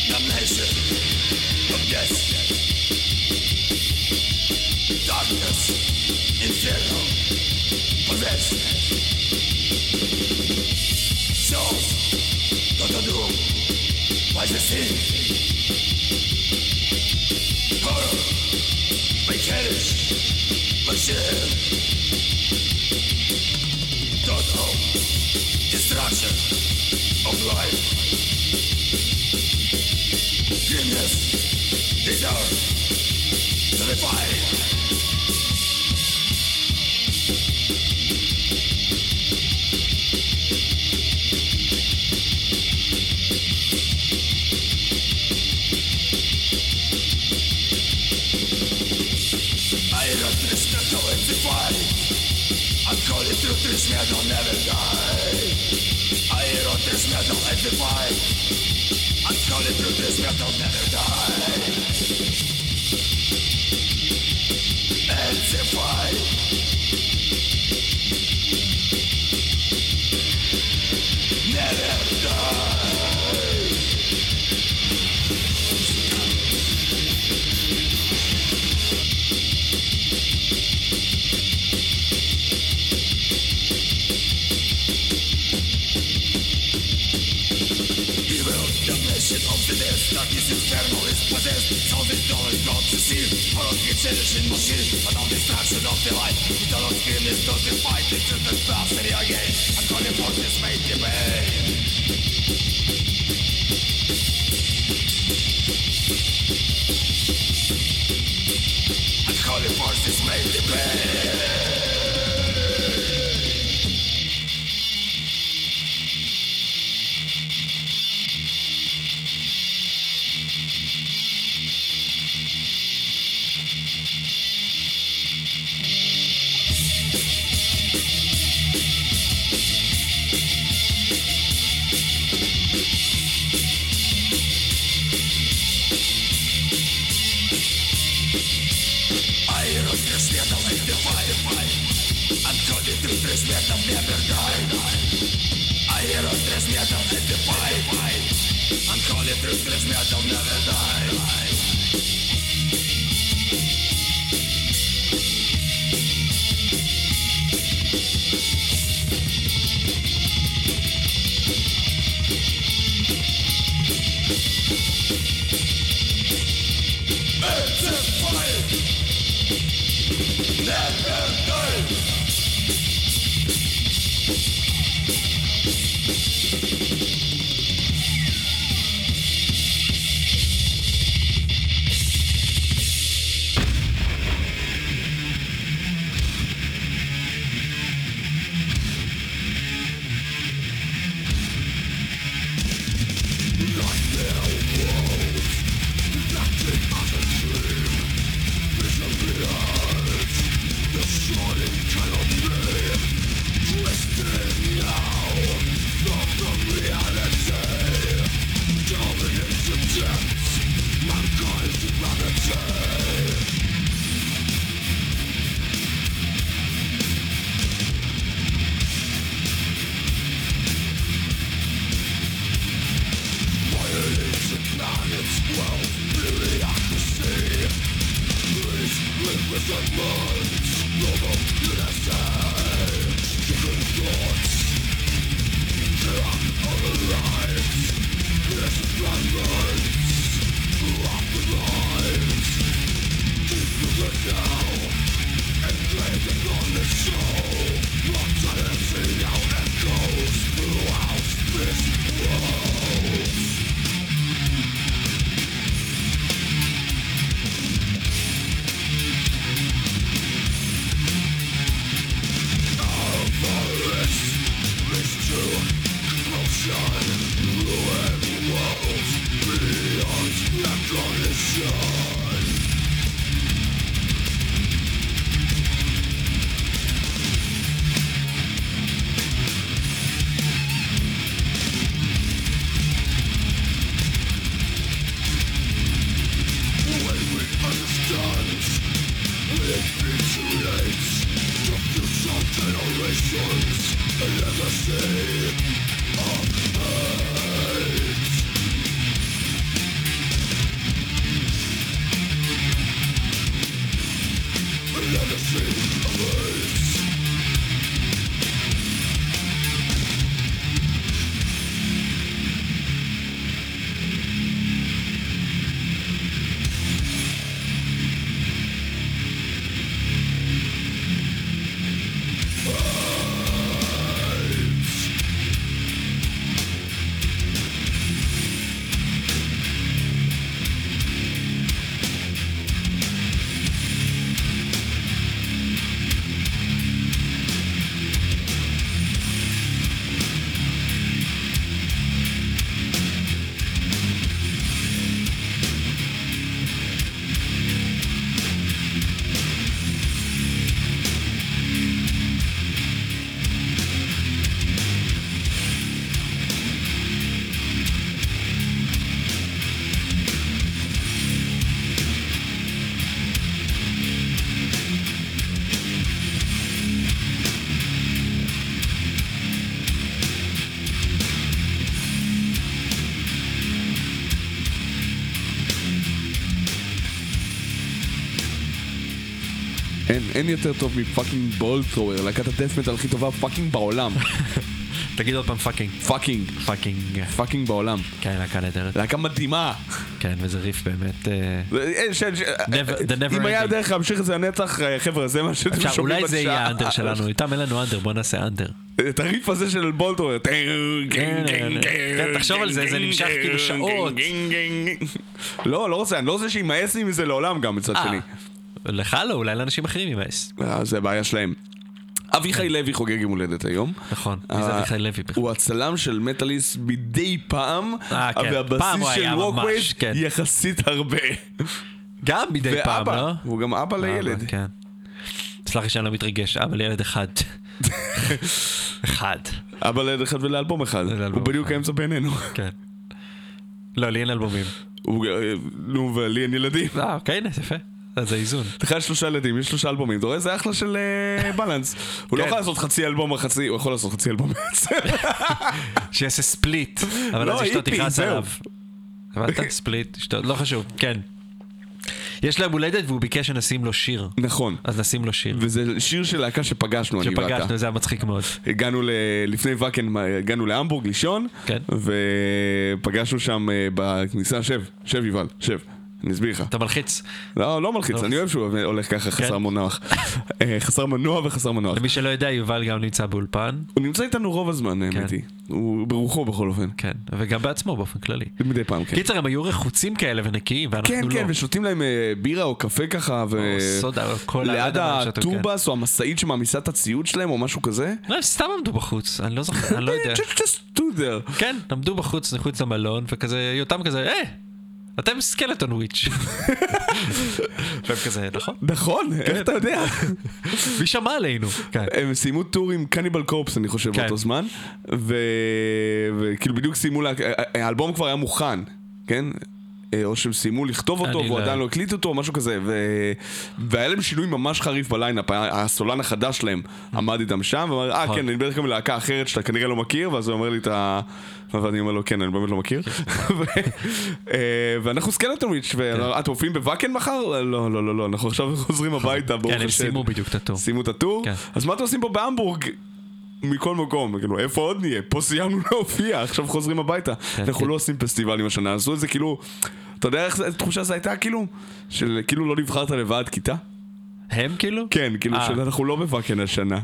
na. Darkness, inferno, possession. Souls, not doom, by the sin. Horror, by carriage. Total destruction of life. I don't respect to I'm through this metal, never die I don't respect to rectify Running through this trap, they'll never die And if I Never die. darkness is possessed Thousand dollars brought to see Part of your cherishing machine An distraction of the light Eternal scream is not the This is the tragedy again I'm calling for this made debate calling for this virus, thrash metal, and defy. I'm calling through thrash metal, never die. Run, run. אין, אין יותר טוב מ fucking Bolt Thrower, להקת ה death metal הכי טובה fucking בעולם. תגיד עוד פעם fucking. Fucking. Fucking. Fucking בעולם. כן, להקה נהדרת. להקה מדהימה. כן, וזה ריף באמת... אה, אה, אה, אם היה דרך להמשיך את זה לנצח, חבר'ה, זה מה שאתם שומעים בשעה. אולי זה יהיה ה ender שלנו, איתם אין לנו ender, בוא נעשה ender. את הריף הזה של Bolt Thrower. כן, כן, כן. תחשוב על זה, זה נמשך כאילו שעות. לא, לא רוצה, אני לא רוצה שימאס לי מזה לעולם גם מצד שני. לך לא, אולי לאנשים אחרים יימאס. אה, זה בעיה שלהם. אביחי לוי חוגג יום הולדת היום. נכון, מי זה אה, אביחי לוי בכלל? הוא הצלם של מטאליסט מדי פעם, אה, כן. והבסיס של ממש, כן. יחסית הרבה. גם מדי פעם, לא? הוא גם אבא לילד. כן. סלח לי שאני לא מתרגש, אבא לילד אחד. אחד. אבא לילד אחד ולאלבום אחד. הוא בדיוק. האמצע בינינו. כן. לא, לי אין אלבומים. נו, ולי אין ילדים. אה, אוקיי, יפה. אז זה איזון. לך יש שלושה ילדים, יש שלושה אלבומים, אתה רואה? זה אחלה של אה, בלנס. הוא לא כן. יכול לעשות חצי אלבום, חצי, הוא יכול לעשות חצי אלבום בעצם. שיעשה ספליט, אבל לא, אז אשתו תכעס. עליו. הבנת? ספליט, אשתו, לא חשוב, כן. יש להם הולדת והוא ביקש שנשים לו שיר. נכון. אז נשים לו שיר. וזה שיר של להקה שפגשנו, אני ואתה. שפגשנו, זה היה מצחיק מאוד. הגענו ל... לפני ואקן, הגענו להמבורג לישון, כן. ופגשנו שם אה, בכניסה, שב, שב יובל, שב, אני אסביר לך. אתה מלחיץ. לא, לא מלחיץ, לא. אני אוהב שהוא הולך ככה חסר כן. מנוח. אה, חסר מנוע וחסר מנוח. למי שלא יודע, יובל גם נמצא באולפן. הוא נמצא איתנו רוב הזמן, האמת כן. היא. הוא ברוחו בכל אופן. כן, וגם בעצמו באופן כללי. מדי פעם, כן. קיצר, הם היו רחוצים כאלה ונקיים, ואנחנו כן, לא. כן, ושותים להם אה, בירה או קפה ככה, ו... סודה, קולה, לא ליד כן. הטורבס או המשאית שמעמיסה את הציוד שלהם או משהו כזה. לא, הם סתם עמדו בחוץ, אני לא זוכר, אני לא יודע. כן, עמדו בחוץ, מחוץ למלון, וכזה, יותם כזה, אה, אתם סקלטון וויץ'. והם כזה, נכון? נכון, איך אתה יודע? מי שמע עלינו? כן. הם סיימו טור עם קניבל קורפס, אני חושב, כן. באותו זמן. וכאילו בדיוק סיימו, האלבום כבר היה מוכן, כן? אה, או שהם סיימו לכתוב אותו והוא לא- עדיין לא הקליט אותו או משהו כזה ו... והיה להם שינוי ממש חריף ב lineup, הסולן החדש שלהם עמד איתם שם ואמר אה נכון. כן אני בטח גם להקה אחרת שאתה כנראה לא מכיר ואז הוא אומר לי את ה... ואני אומר לו כן אני באמת לא מכיר ו- אה, ואנחנו Skeletonwitch ואתם מופיעים ב Wacken מחר? לא לא לא לא אנחנו עכשיו חוזרים הביתה ברוך כן, הם השם. סיימו בדיוק את ה tour. סיימו את ה tour? כן. אז מה אתם עושים פה בהמבורג? מכל מקום, כאילו, איפה עוד נהיה? פה סיימנו להופיע, עכשיו חוזרים הביתה. אנחנו כן. לא עושים פסטיבלים השנה, עשו את זה כאילו, אתה יודע איך תחושה זו הייתה כאילו? של כאילו לא נבחרת לוועד כיתה? הם כאילו? כן, כאילו אה. שאנחנו לא בוואקן השנה.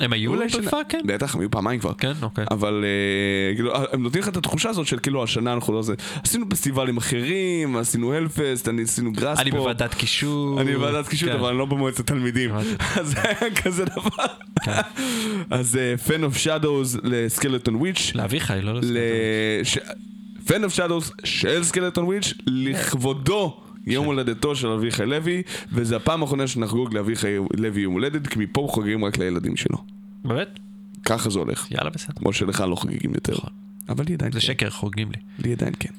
הם היו שנה- בפאקן? בטח, הם היו פעמיים כבר. כן, אוקיי. אבל אה, כאילו, הם נותנים לך את התחושה הזאת של כאילו השנה אנחנו לא זה. עשינו פסטיבלים אחרים, עשינו הלפסט, עשינו גראספו. אני בוועדת קישור. אני בוועדת קישוט, כן. אבל אני לא במועצת תלמידים. אז זה היה כזה דבר. אז פן אוף שדוז לסקלטון וויץ'. לאביחי, לא לסקלטון. פן אוף שדוז של סקלטון וויץ', לכבודו. יום הולדתו של אביחי לוי, וזה הפעם האחרונה שנחגוג לאביחי לוי יום הולדת, כי מפה חוגגים רק לילדים שלו. באמת? ככה זה הולך. יאללה, בסדר. כמו שלך לא חוגגים יותר. אבל לי עדיין זה כן. שקר, חוגגים לי. לי עדיין כן.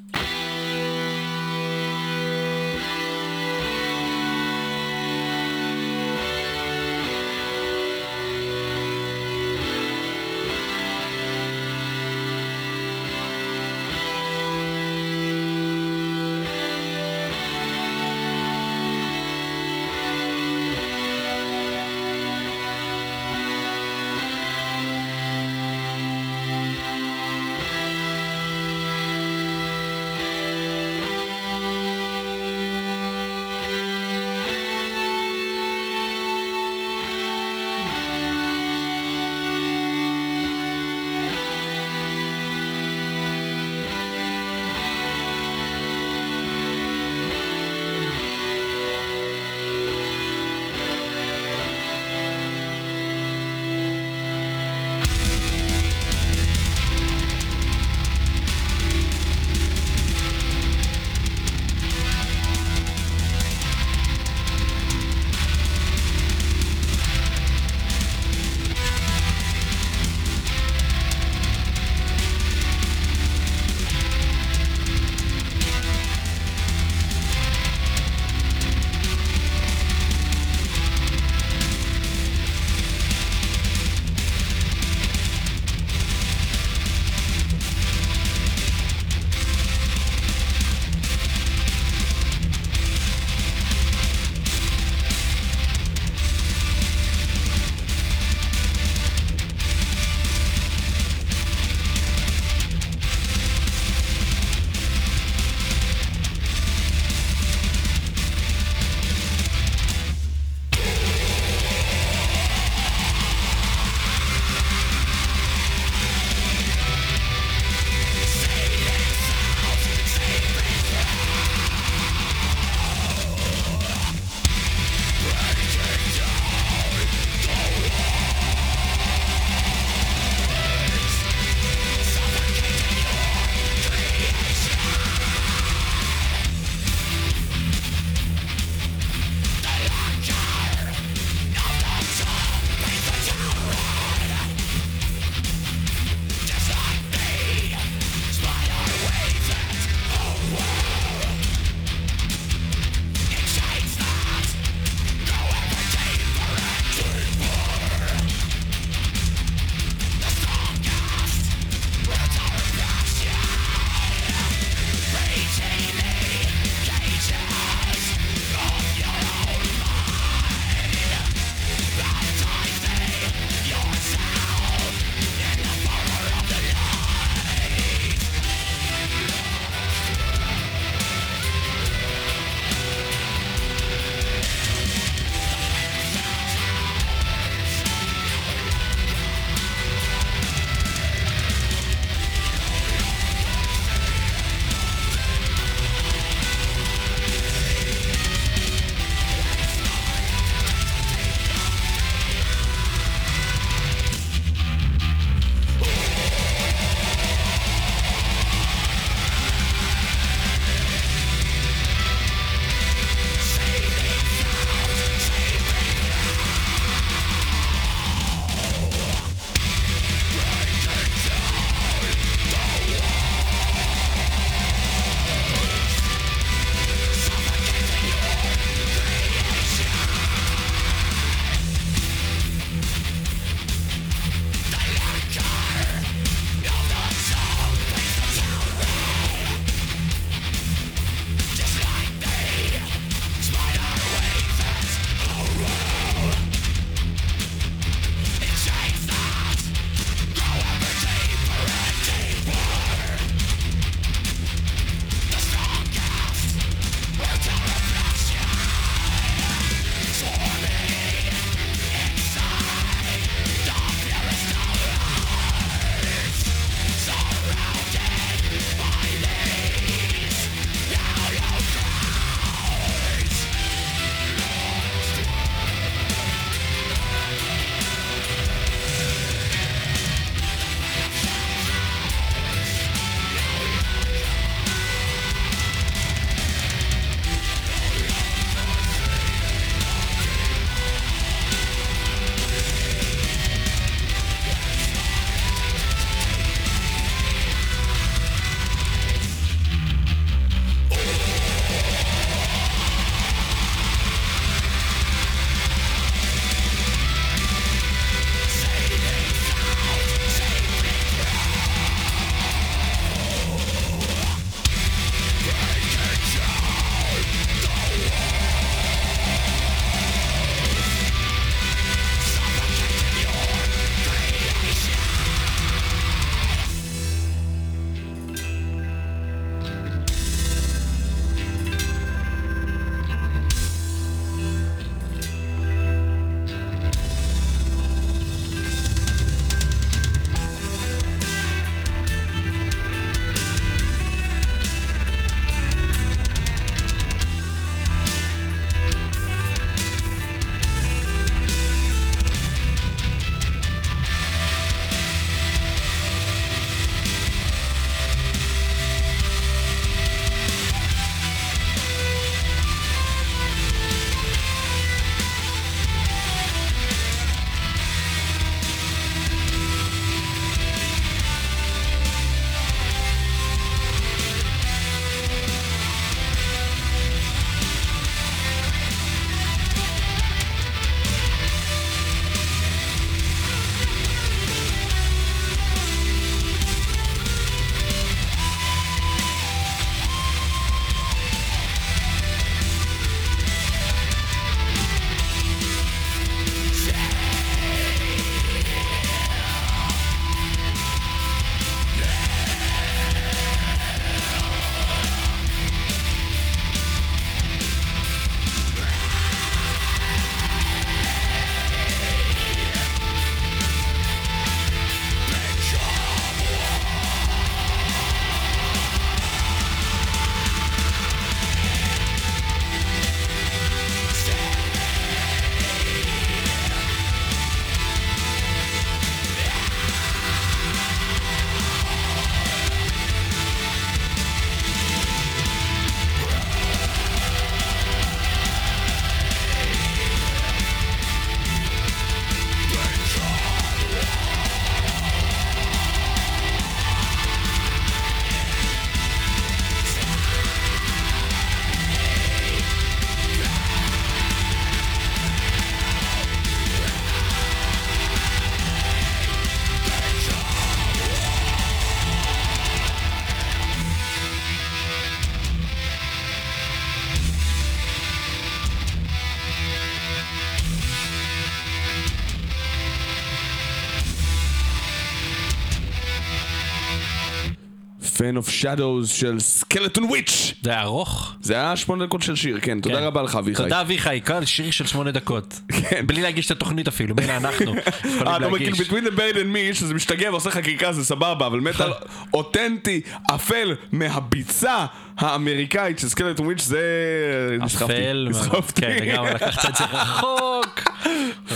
Fan of Shadows של סקלטון וויץ'. זה היה ארוך. זה היה שמונה דקות של שיר, כן, תודה כן. רבה לך אביחי. תודה אביחי, שיר של שמונה דקות. כן. בלי להגיש את התוכנית אפילו, מילא אנחנו. אה, אתה אומר כאילו between the bird and me, שזה משתגע ועושה חקיקה זה סבבה, אבל מטאל אותנטי, אפל, מהביצה האמריקאית של סקלטון וויץ' זה... אפל. כן, לגמרי לקחת את זה רחוק.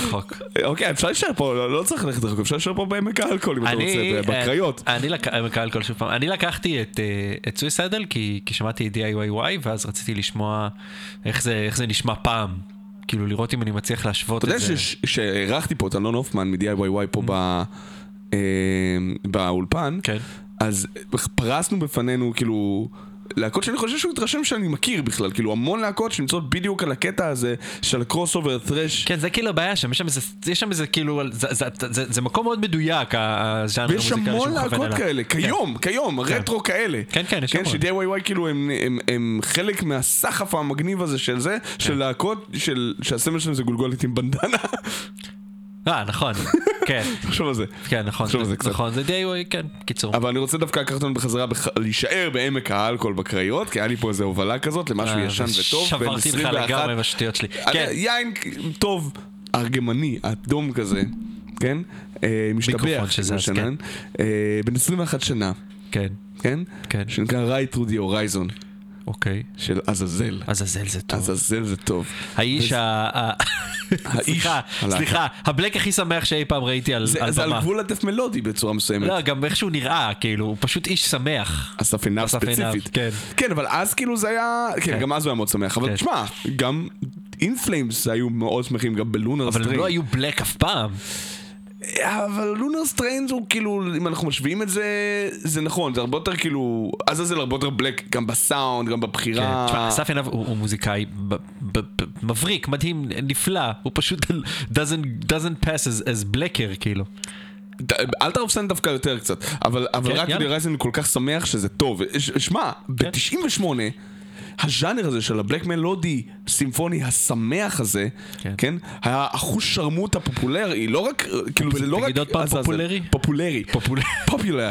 רחוק. אוקיי, אפשר להישאר פה, לא לא צריך ללכת רחוק, אפשר להישאר פה בעמק האלכוהול אם אתה אני, רוצה, בקריות. אה, אני לק- עמק האלכוהול שוב פעם, אני לקחתי את, אה, את Suicidal כי, כי שמעתי את DIYY ואז רציתי לשמוע איך זה, איך זה נשמע פעם. כאילו לראות אם אני מצליח להשוות אתה את יודע זה. שש- שאירחתי פה את אלון הופמן מ-DIYY פה ב- אה, באולפן, כן. אז פרסנו בפנינו כאילו... להקות שאני חושב שהוא התרשם שאני מכיר בכלל, כאילו המון להקות שנמצאות בדיוק על הקטע הזה של הקרוס אובר thrash כן, זה כאילו הבעיה שם, יש שם איזה, יש שם איזה כאילו, זה, זה, זה, זה מקום מאוד מדויק, הז'אנר ויש המוזיקלי המון שהוא מכוון להקות אליו. כאלה, כן. כיום, כיום, רטרו כאלה. כן, כן, יש כן, המון. ש-DIY כאילו הם, הם, הם חלק מהסחף המגניב הזה של זה, כן. של להקות של- שהסמל שלהם זה גולגולת עם בנדנה. אה, נכון, כן, תחשוב על זה. כן, נכון, תחשוב על זה קצת. נכון, זה די, כן, קיצור. אבל אני רוצה דווקא לקחת אותנו בחזרה, בח... להישאר בעמק האלכוהול בקריות, כי היה לי פה איזה הובלה כזאת למשהו אה, ישן וטוב. שברתי לך 21. לגמרי עם השטויות שלי. כן, יין טוב, ארגמני, אדום כזה, כן? אה, משתבח, מיקרופון שזה כמו אז, שנן. אה, בן 21 שנה, כן, כן? כן. שנקרא Right through the Horizon, אוקיי. של עזאזל. עזאזל זה טוב. עזאזל זה טוב. האיש ה... ה- סליחה. סליחה, הבלק הכי שמח שאי פעם ראיתי על זה על זה על במה. גבול הדף מלודי בצורה מסוימת. לא, גם איך שהוא נראה, כאילו, הוא פשוט איש שמח. אסף עינב, ספציפית. כן. כן, אבל אז כאילו זה היה... כן, כן. גם אז הוא היה מאוד שמח. אבל כן. תשמע, גם אינפלאמס היו מאוד שמחים, גם בלונר אבל הם לא היו בלק אף פעם. אבל לונר סטריינג' הוא כאילו, אם אנחנו משווים את זה, זה נכון, זה הרבה יותר כאילו... עזאזל הרבה יותר בלק, גם בסאונד, גם כן, בבחירה. תשמע, אסף עינב הוא הוא מוזיקאי מבריק, מדהים, נפלא, הוא פשוט doesn't doesn't pass as- as blacker, כאילו. ד- אלטר אוף סן דווקא יותר קצת, אבל, אבל כן, רק. רייזן כל כך שמח שזה טוב. שמע, ב-98, הז'אנר הזה של הבלק מלודי סימפוני השמח הזה, כן. כן, היה אחוז שרמוט הפופולרי, לא רק, כאילו זה לא רק... תגיד עוד פעם. פופולרי? פופולרי. פופולר. פופולר,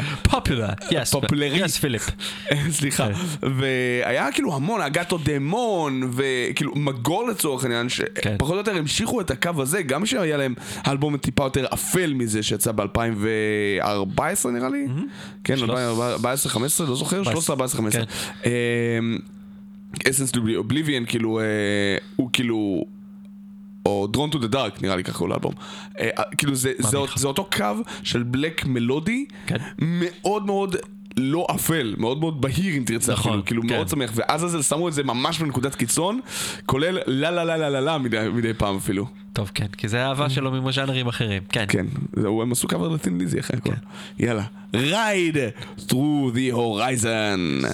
פופולרי. יס פיליפ. סליחה. והיה כאילו המון, אגטו דמון, וכאילו מגור לצורך העניין, כן. שפחות או יותר המשיכו את הקו הזה, גם שהיה להם אלבום טיפה יותר אפל מזה, שיצא ב-2014 נראה לי. כן, 2014, 15, לא זוכר, 13, 14, 15. כן. אסנס אובליביאן, כאילו, אה, הוא כאילו... או Drawn to the Dark, נראה לי ככה הוא לאלבום. אה, אה, כאילו זה, זה. זה אותו קו של בלק מלודי, כן. מאוד מאוד לא אפל, מאוד מאוד בהיר אם תרצה נכון, אפילו, כאילו כן. מאוד שמח, ואז אז שמו את זה ממש בנקודת קיצון, כולל לה לה לה לה לה לה מדי, מדי פעם אפילו. טוב, כן, כי זה האהבה שלו ממז'אנרים אחרים. כן. כן, זהו, הם עשו קאבר לטין ליזי אחרי הכל. יאללה, ride through the horizon.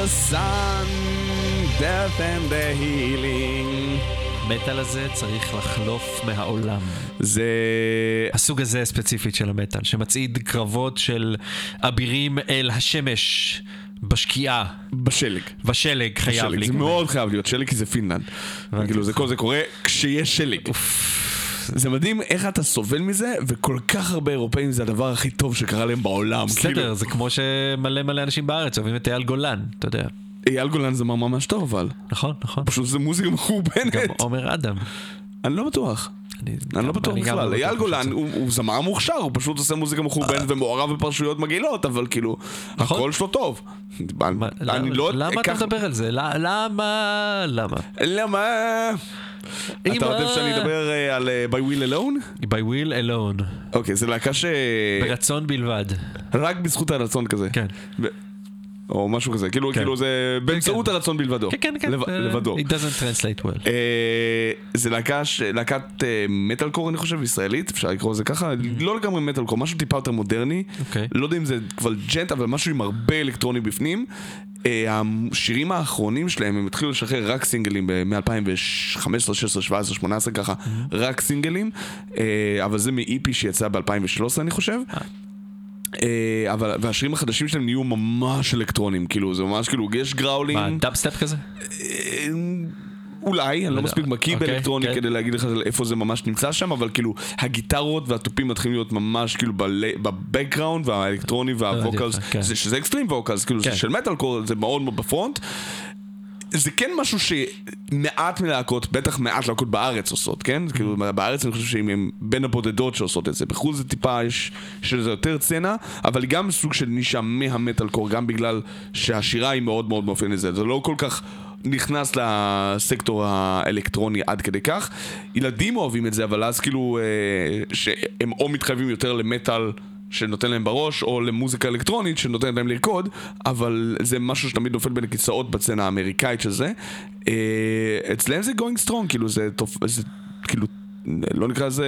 Winter Sun, Death and the Healing. המטאל הזה צריך לחלוף מהעולם. זה... הסוג הזה ספציפית של המטאל, שמצעיד קרבות של אבירים אל השמש בשקיעה, בשלג. בשלג חייב שלג. זה. מאוד חייב להיות שלג כי זה פינלנד. כאילו זה כל זה קורה כשיש שלג. זה מדהים איך אתה סובל מזה, וכל כך הרבה אירופאים זה הדבר הכי טוב שקרה להם בעולם. בסדר, כאילו, זה כמו שמלא מלא אנשים בארץ אוהבים את אייל גולן, אתה יודע. אייל גולן זמר ממש טוב, אבל. נכון, נכון. פשוט זה מוזיקה גם מחורבנת. עומר אדם. אני לא בטוח. אני אני לא בטוח גם בכלל, לא אייל גולן הוא זמר מוכשר, הוא פשוט עושה מוזיקה מחורבנת ומעורב בפרשיות מגעילות, אבל כאילו, נכון. הקול שלו טוב. למה- לא למה אתה מדבר על זה? למה? למה? למה? אתה. יודע שאני אדבר אה, על אה, By Will Alone? by will alone. אוקיי, זה להקה ש... ברצון בלבד. רק בזכות הרצון כזה. כן. ו- או משהו כזה, כאילו, כן. כאילו זה באמצעות הרצון בלבדו. כן, כן, כן. לב- זה- לבדו. It doesn't translate well. אה, זה להקה, להקת אה, מטאל קור אני חושב, ישראלית, אפשר לקרוא לזה ככה, לא לגמרי מטאל קור, משהו טיפה יותר מודרני. Mm. אוקיי. לא יודע אם זה כבר ג'נט, אבל משהו עם הרבה אלקטרוני בפנים. אה, השירים האחרונים שלהם, הם התחילו לשחרר רק סינגלים מ-2015, 16, 17, 18 ככה, Mm-hmm. רק סינגלים, אה, אבל זה מ-EP שיצא ב-2013 אני חושב. אה, אבל, והשירים החדשים שלהם נהיו ממש אלקטרונים, כאילו, זה ממש כאילו, יש גראולים. מה, דאבסטפ כזה? אה, אולי, אני לא יודע. מספיק מקיא אוקיי, באלקטרוני כן. כדי להגיד לך איפה זה ממש נמצא שם, אבל כאילו, הגיטרות והתופים מתחילים להיות ממש כאילו ב background, והאלקטרוני וה vocals, יפה, כן. זה- שזה extreme vocals, כאילו, זה כן. של מטאל קור, זה מאוד מאוד ב front. זה כן משהו שמעט מלהקות, בטח מעט להקות בארץ עושות, כן? Mm-hmm. כאילו בארץ אני חושב שהן בין הבודדות שעושות את זה. בחו"ל זה טיפה, יש לזה יותר סצנה, אבל גם סוג של נישה מהמטאל קור, גם בגלל שהשירה היא מאוד מאוד מאופיינת לזה. זה לא כל כך נכנס לסקטור האלקטרוני עד כדי כך. ילדים אוהבים את זה, אבל אז כאילו, אה, שהם או מתחייבים יותר למטאל. שנותן להם בראש, או למוזיקה אלקטרונית שנותנת להם לרקוד, אבל זה משהו שתמיד נופל בין הכיסאות בצנה האמריקאית של זה. אה, אצלם זה going strong, כאילו זה. זה כאילו, לא נקרא לזה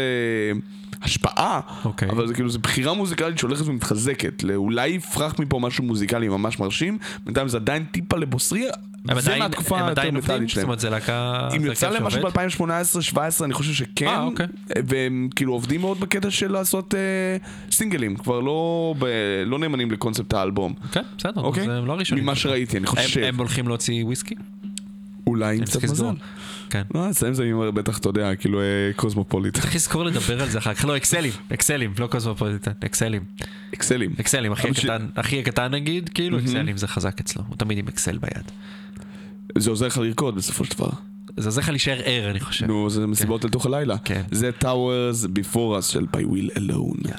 השפעה, אוקיי. אבל זה כאילו, זה בחירה מוזיקלית שהולכת ומתחזקת. אולי יפרח מפה משהו מוזיקלי ממש מרשים, בינתיים זה עדיין טיפה לבוסרי, הם זה עדיין- מהתקופה הם היותר? מטאלית זאת שלהם. אומרת, זה להקה... אם זה הרכב להם משהו שעובד? ב-2018-2017, אני חושב שכן. אה, אוקיי. והם כאילו עובדים מאוד בקטע של לעשות אה, סינגלים, כבר לא, ב, לא נאמנים לקונספט האלבום. כן, בסדר, אוקיי? אז הם לא ראשונים. ממה שראיתי, אני הם- חושב. הם הולכים להוציא וויסקי? אולי עם קצת מזל. כן. לא, אצלם זה אומר, בטח, אתה יודע, כאילו אה, קוסמופוליט. צריך לזכור לדבר על זה אחר כך. לא, אקסלים, אקסלים, לא קוסמופוליטן, אקסלים. אקסלים. אקסלים, אחי ש- הקטן, אחי הקטן נגיד, כאילו אקסלים זה חזק אצלו, הוא תמיד עם אקסל ביד. זה עוזר לך לרקוד בסופו של דבר. זה עוזר לך להישאר ער, אני חושב. נו, זה מסיבות לתוך הלילה. כן. זה Towers Before Us של by Will Alone.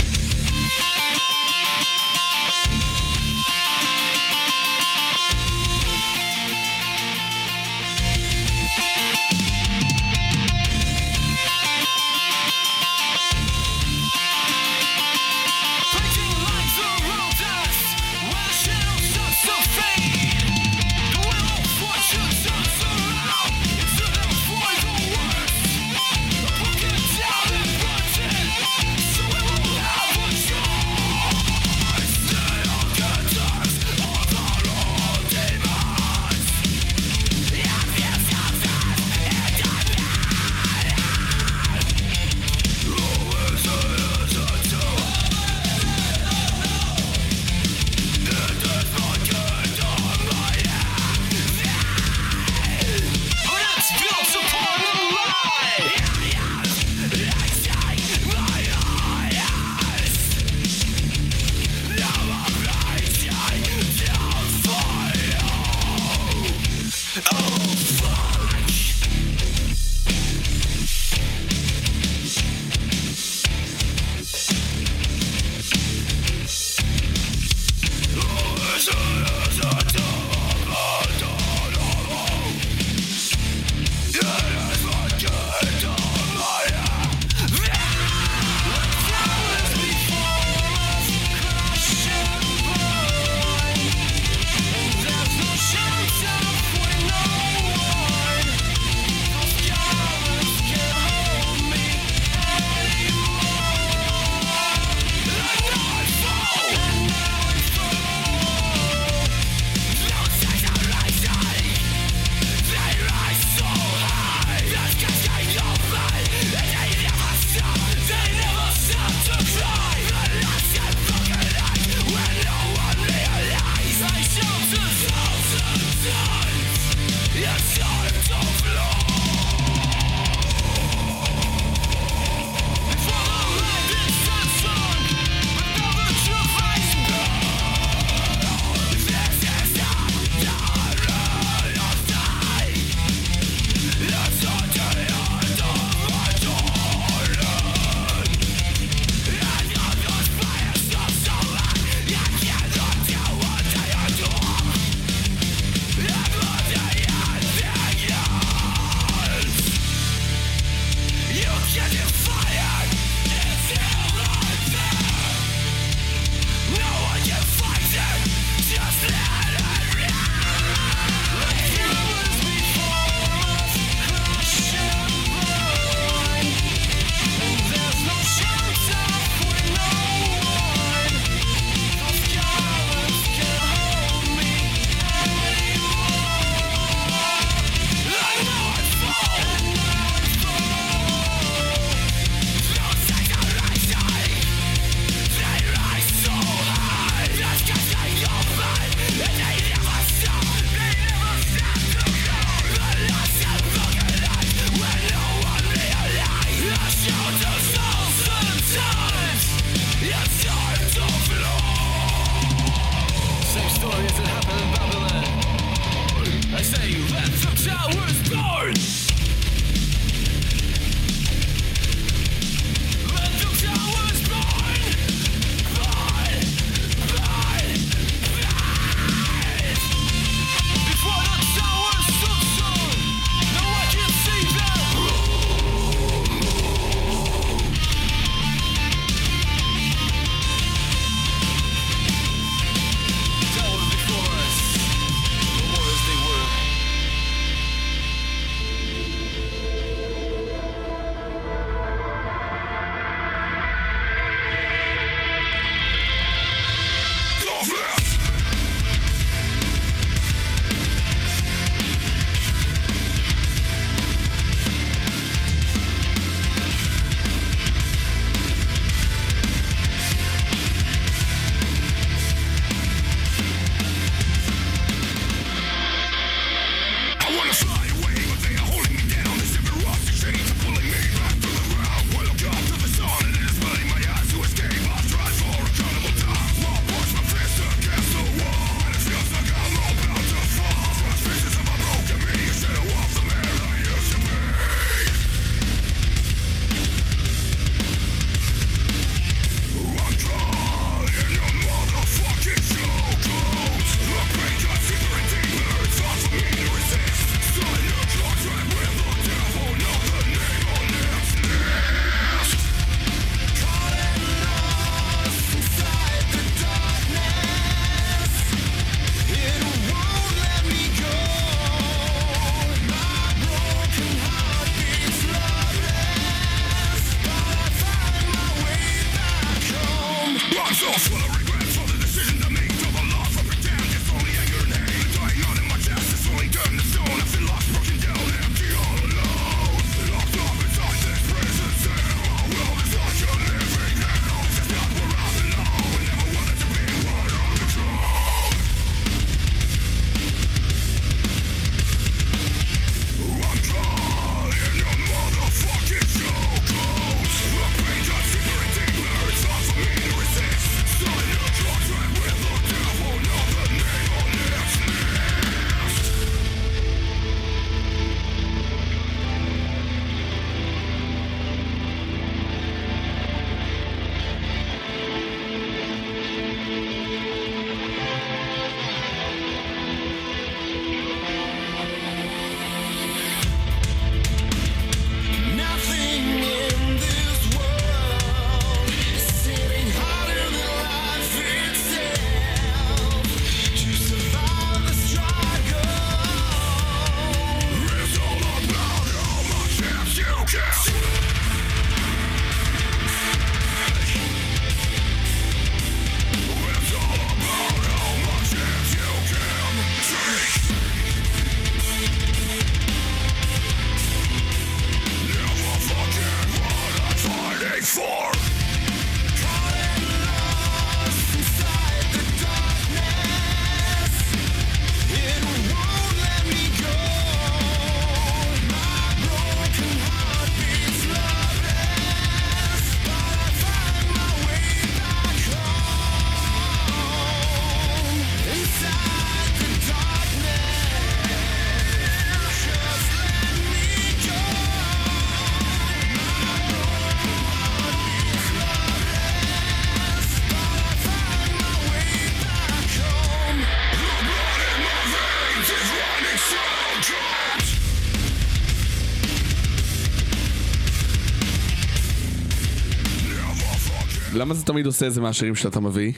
למה זה תמיד עושה את זה מהשירים שאתה מביא?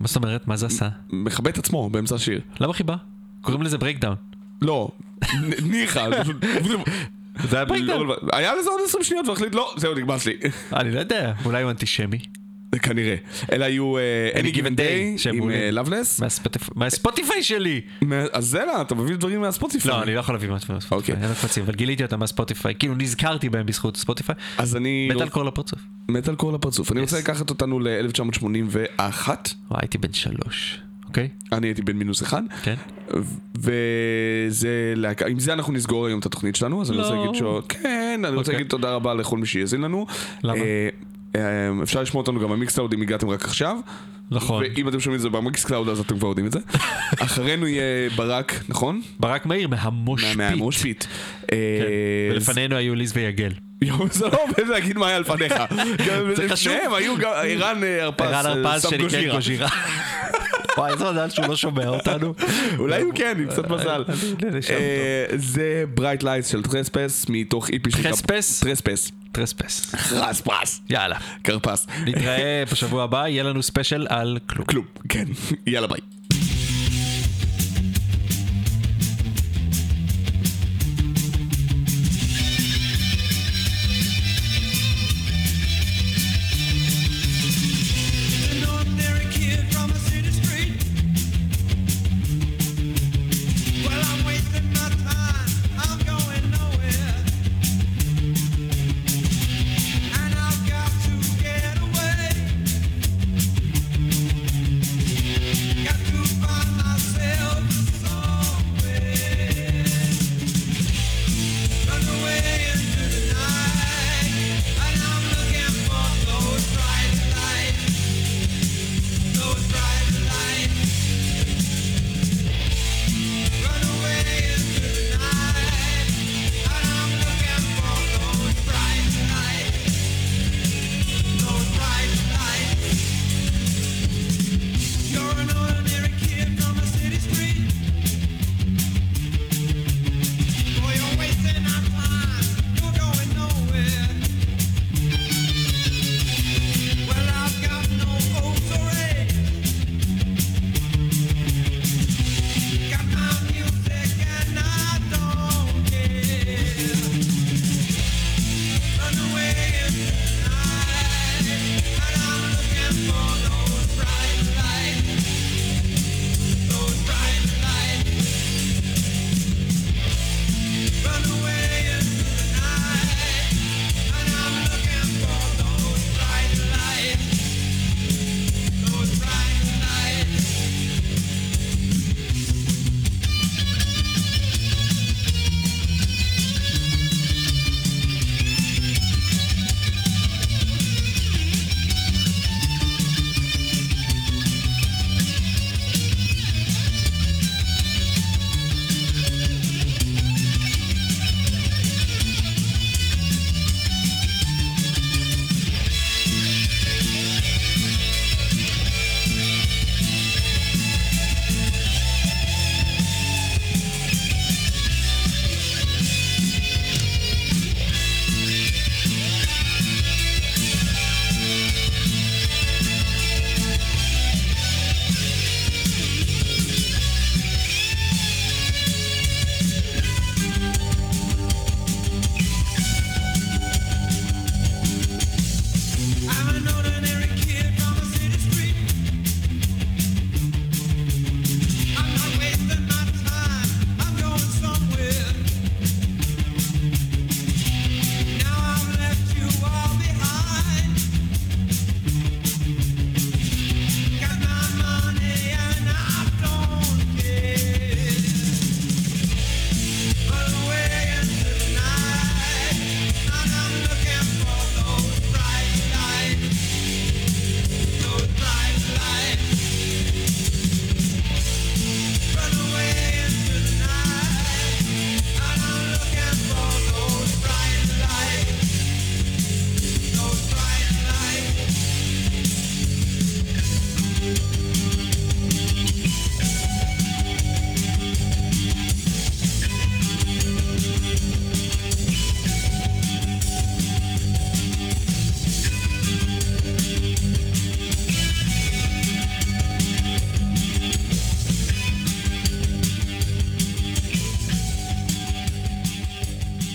מה זאת אומרת? מה זה עשה? מכבה את עצמו באמצע השיר. למה חיבה? קוראים לזה breakdown. לא, ניחא, פשוט... זה היה breakdown. היה לזה עוד 20 שניות והחליט לא, זהו נגמר שלי. אני לא יודע, אולי הוא אנטישמי. כנראה. אלה היו אה, Any Given Day עם מעולים. אה, מהספוטיפיי שלי! אז זה לא, אתה מביא דברים מהספוטיפיי. לא, אני לא יכול להביא מהספוטיפיי, אוקיי. אין לך קבצים, אבל גיליתי אותם מהספוטיפיי, כאילו נזכרתי בהם בזכות ספוטיפיי. אז אני... מטאל קור לפרצוף. מטאל קור לפרצוף. אני רוצה לקחת אותנו ל-1981. וואי, הייתי בן שלוש, אוקיי? אני הייתי בן מינוס אחד. כן. וזה להקה, עם זה אנחנו נסגור היום את התוכנית שלנו, אז אני רוצה לא. להגיד ש... כן, אני רוצה אוקיי. להגיד תודה רבה לכל מי שיאזין לנו. למה? אה, אה, אפשר לשמוע אותנו גם במיקסקלאוד אם הגעתם רק עכשיו. נכון. ואם אתם שומעים את זה במיקסקלאוד אז אתם כבר יודעים את זה. אחרינו יהיה ברק, נכון? ברק מאיר מהמושפיט. מהמושפיט. כן. ולפנינו היו ליז ויגל. זה לא עובד להגיד מה היה לפניך. זה חשוב. לפניהם היו גם ערן אה, הרפז, ערן אה, הרפז שניקן גוז'ירה. וואי, איזה מזל שהוא לא שומע אותנו. אולי הוא כן, עם קצת מזל. אה, זה ברייט לייטס של טרספס מתוך איפי שנקרא... טרספס? טרספס. טרספס. טרספס. יאללה. כרפס. נתראה בשבוע הבא, יהיה לנו ספיישל על כלום. כלום, כן. יאללה ביי.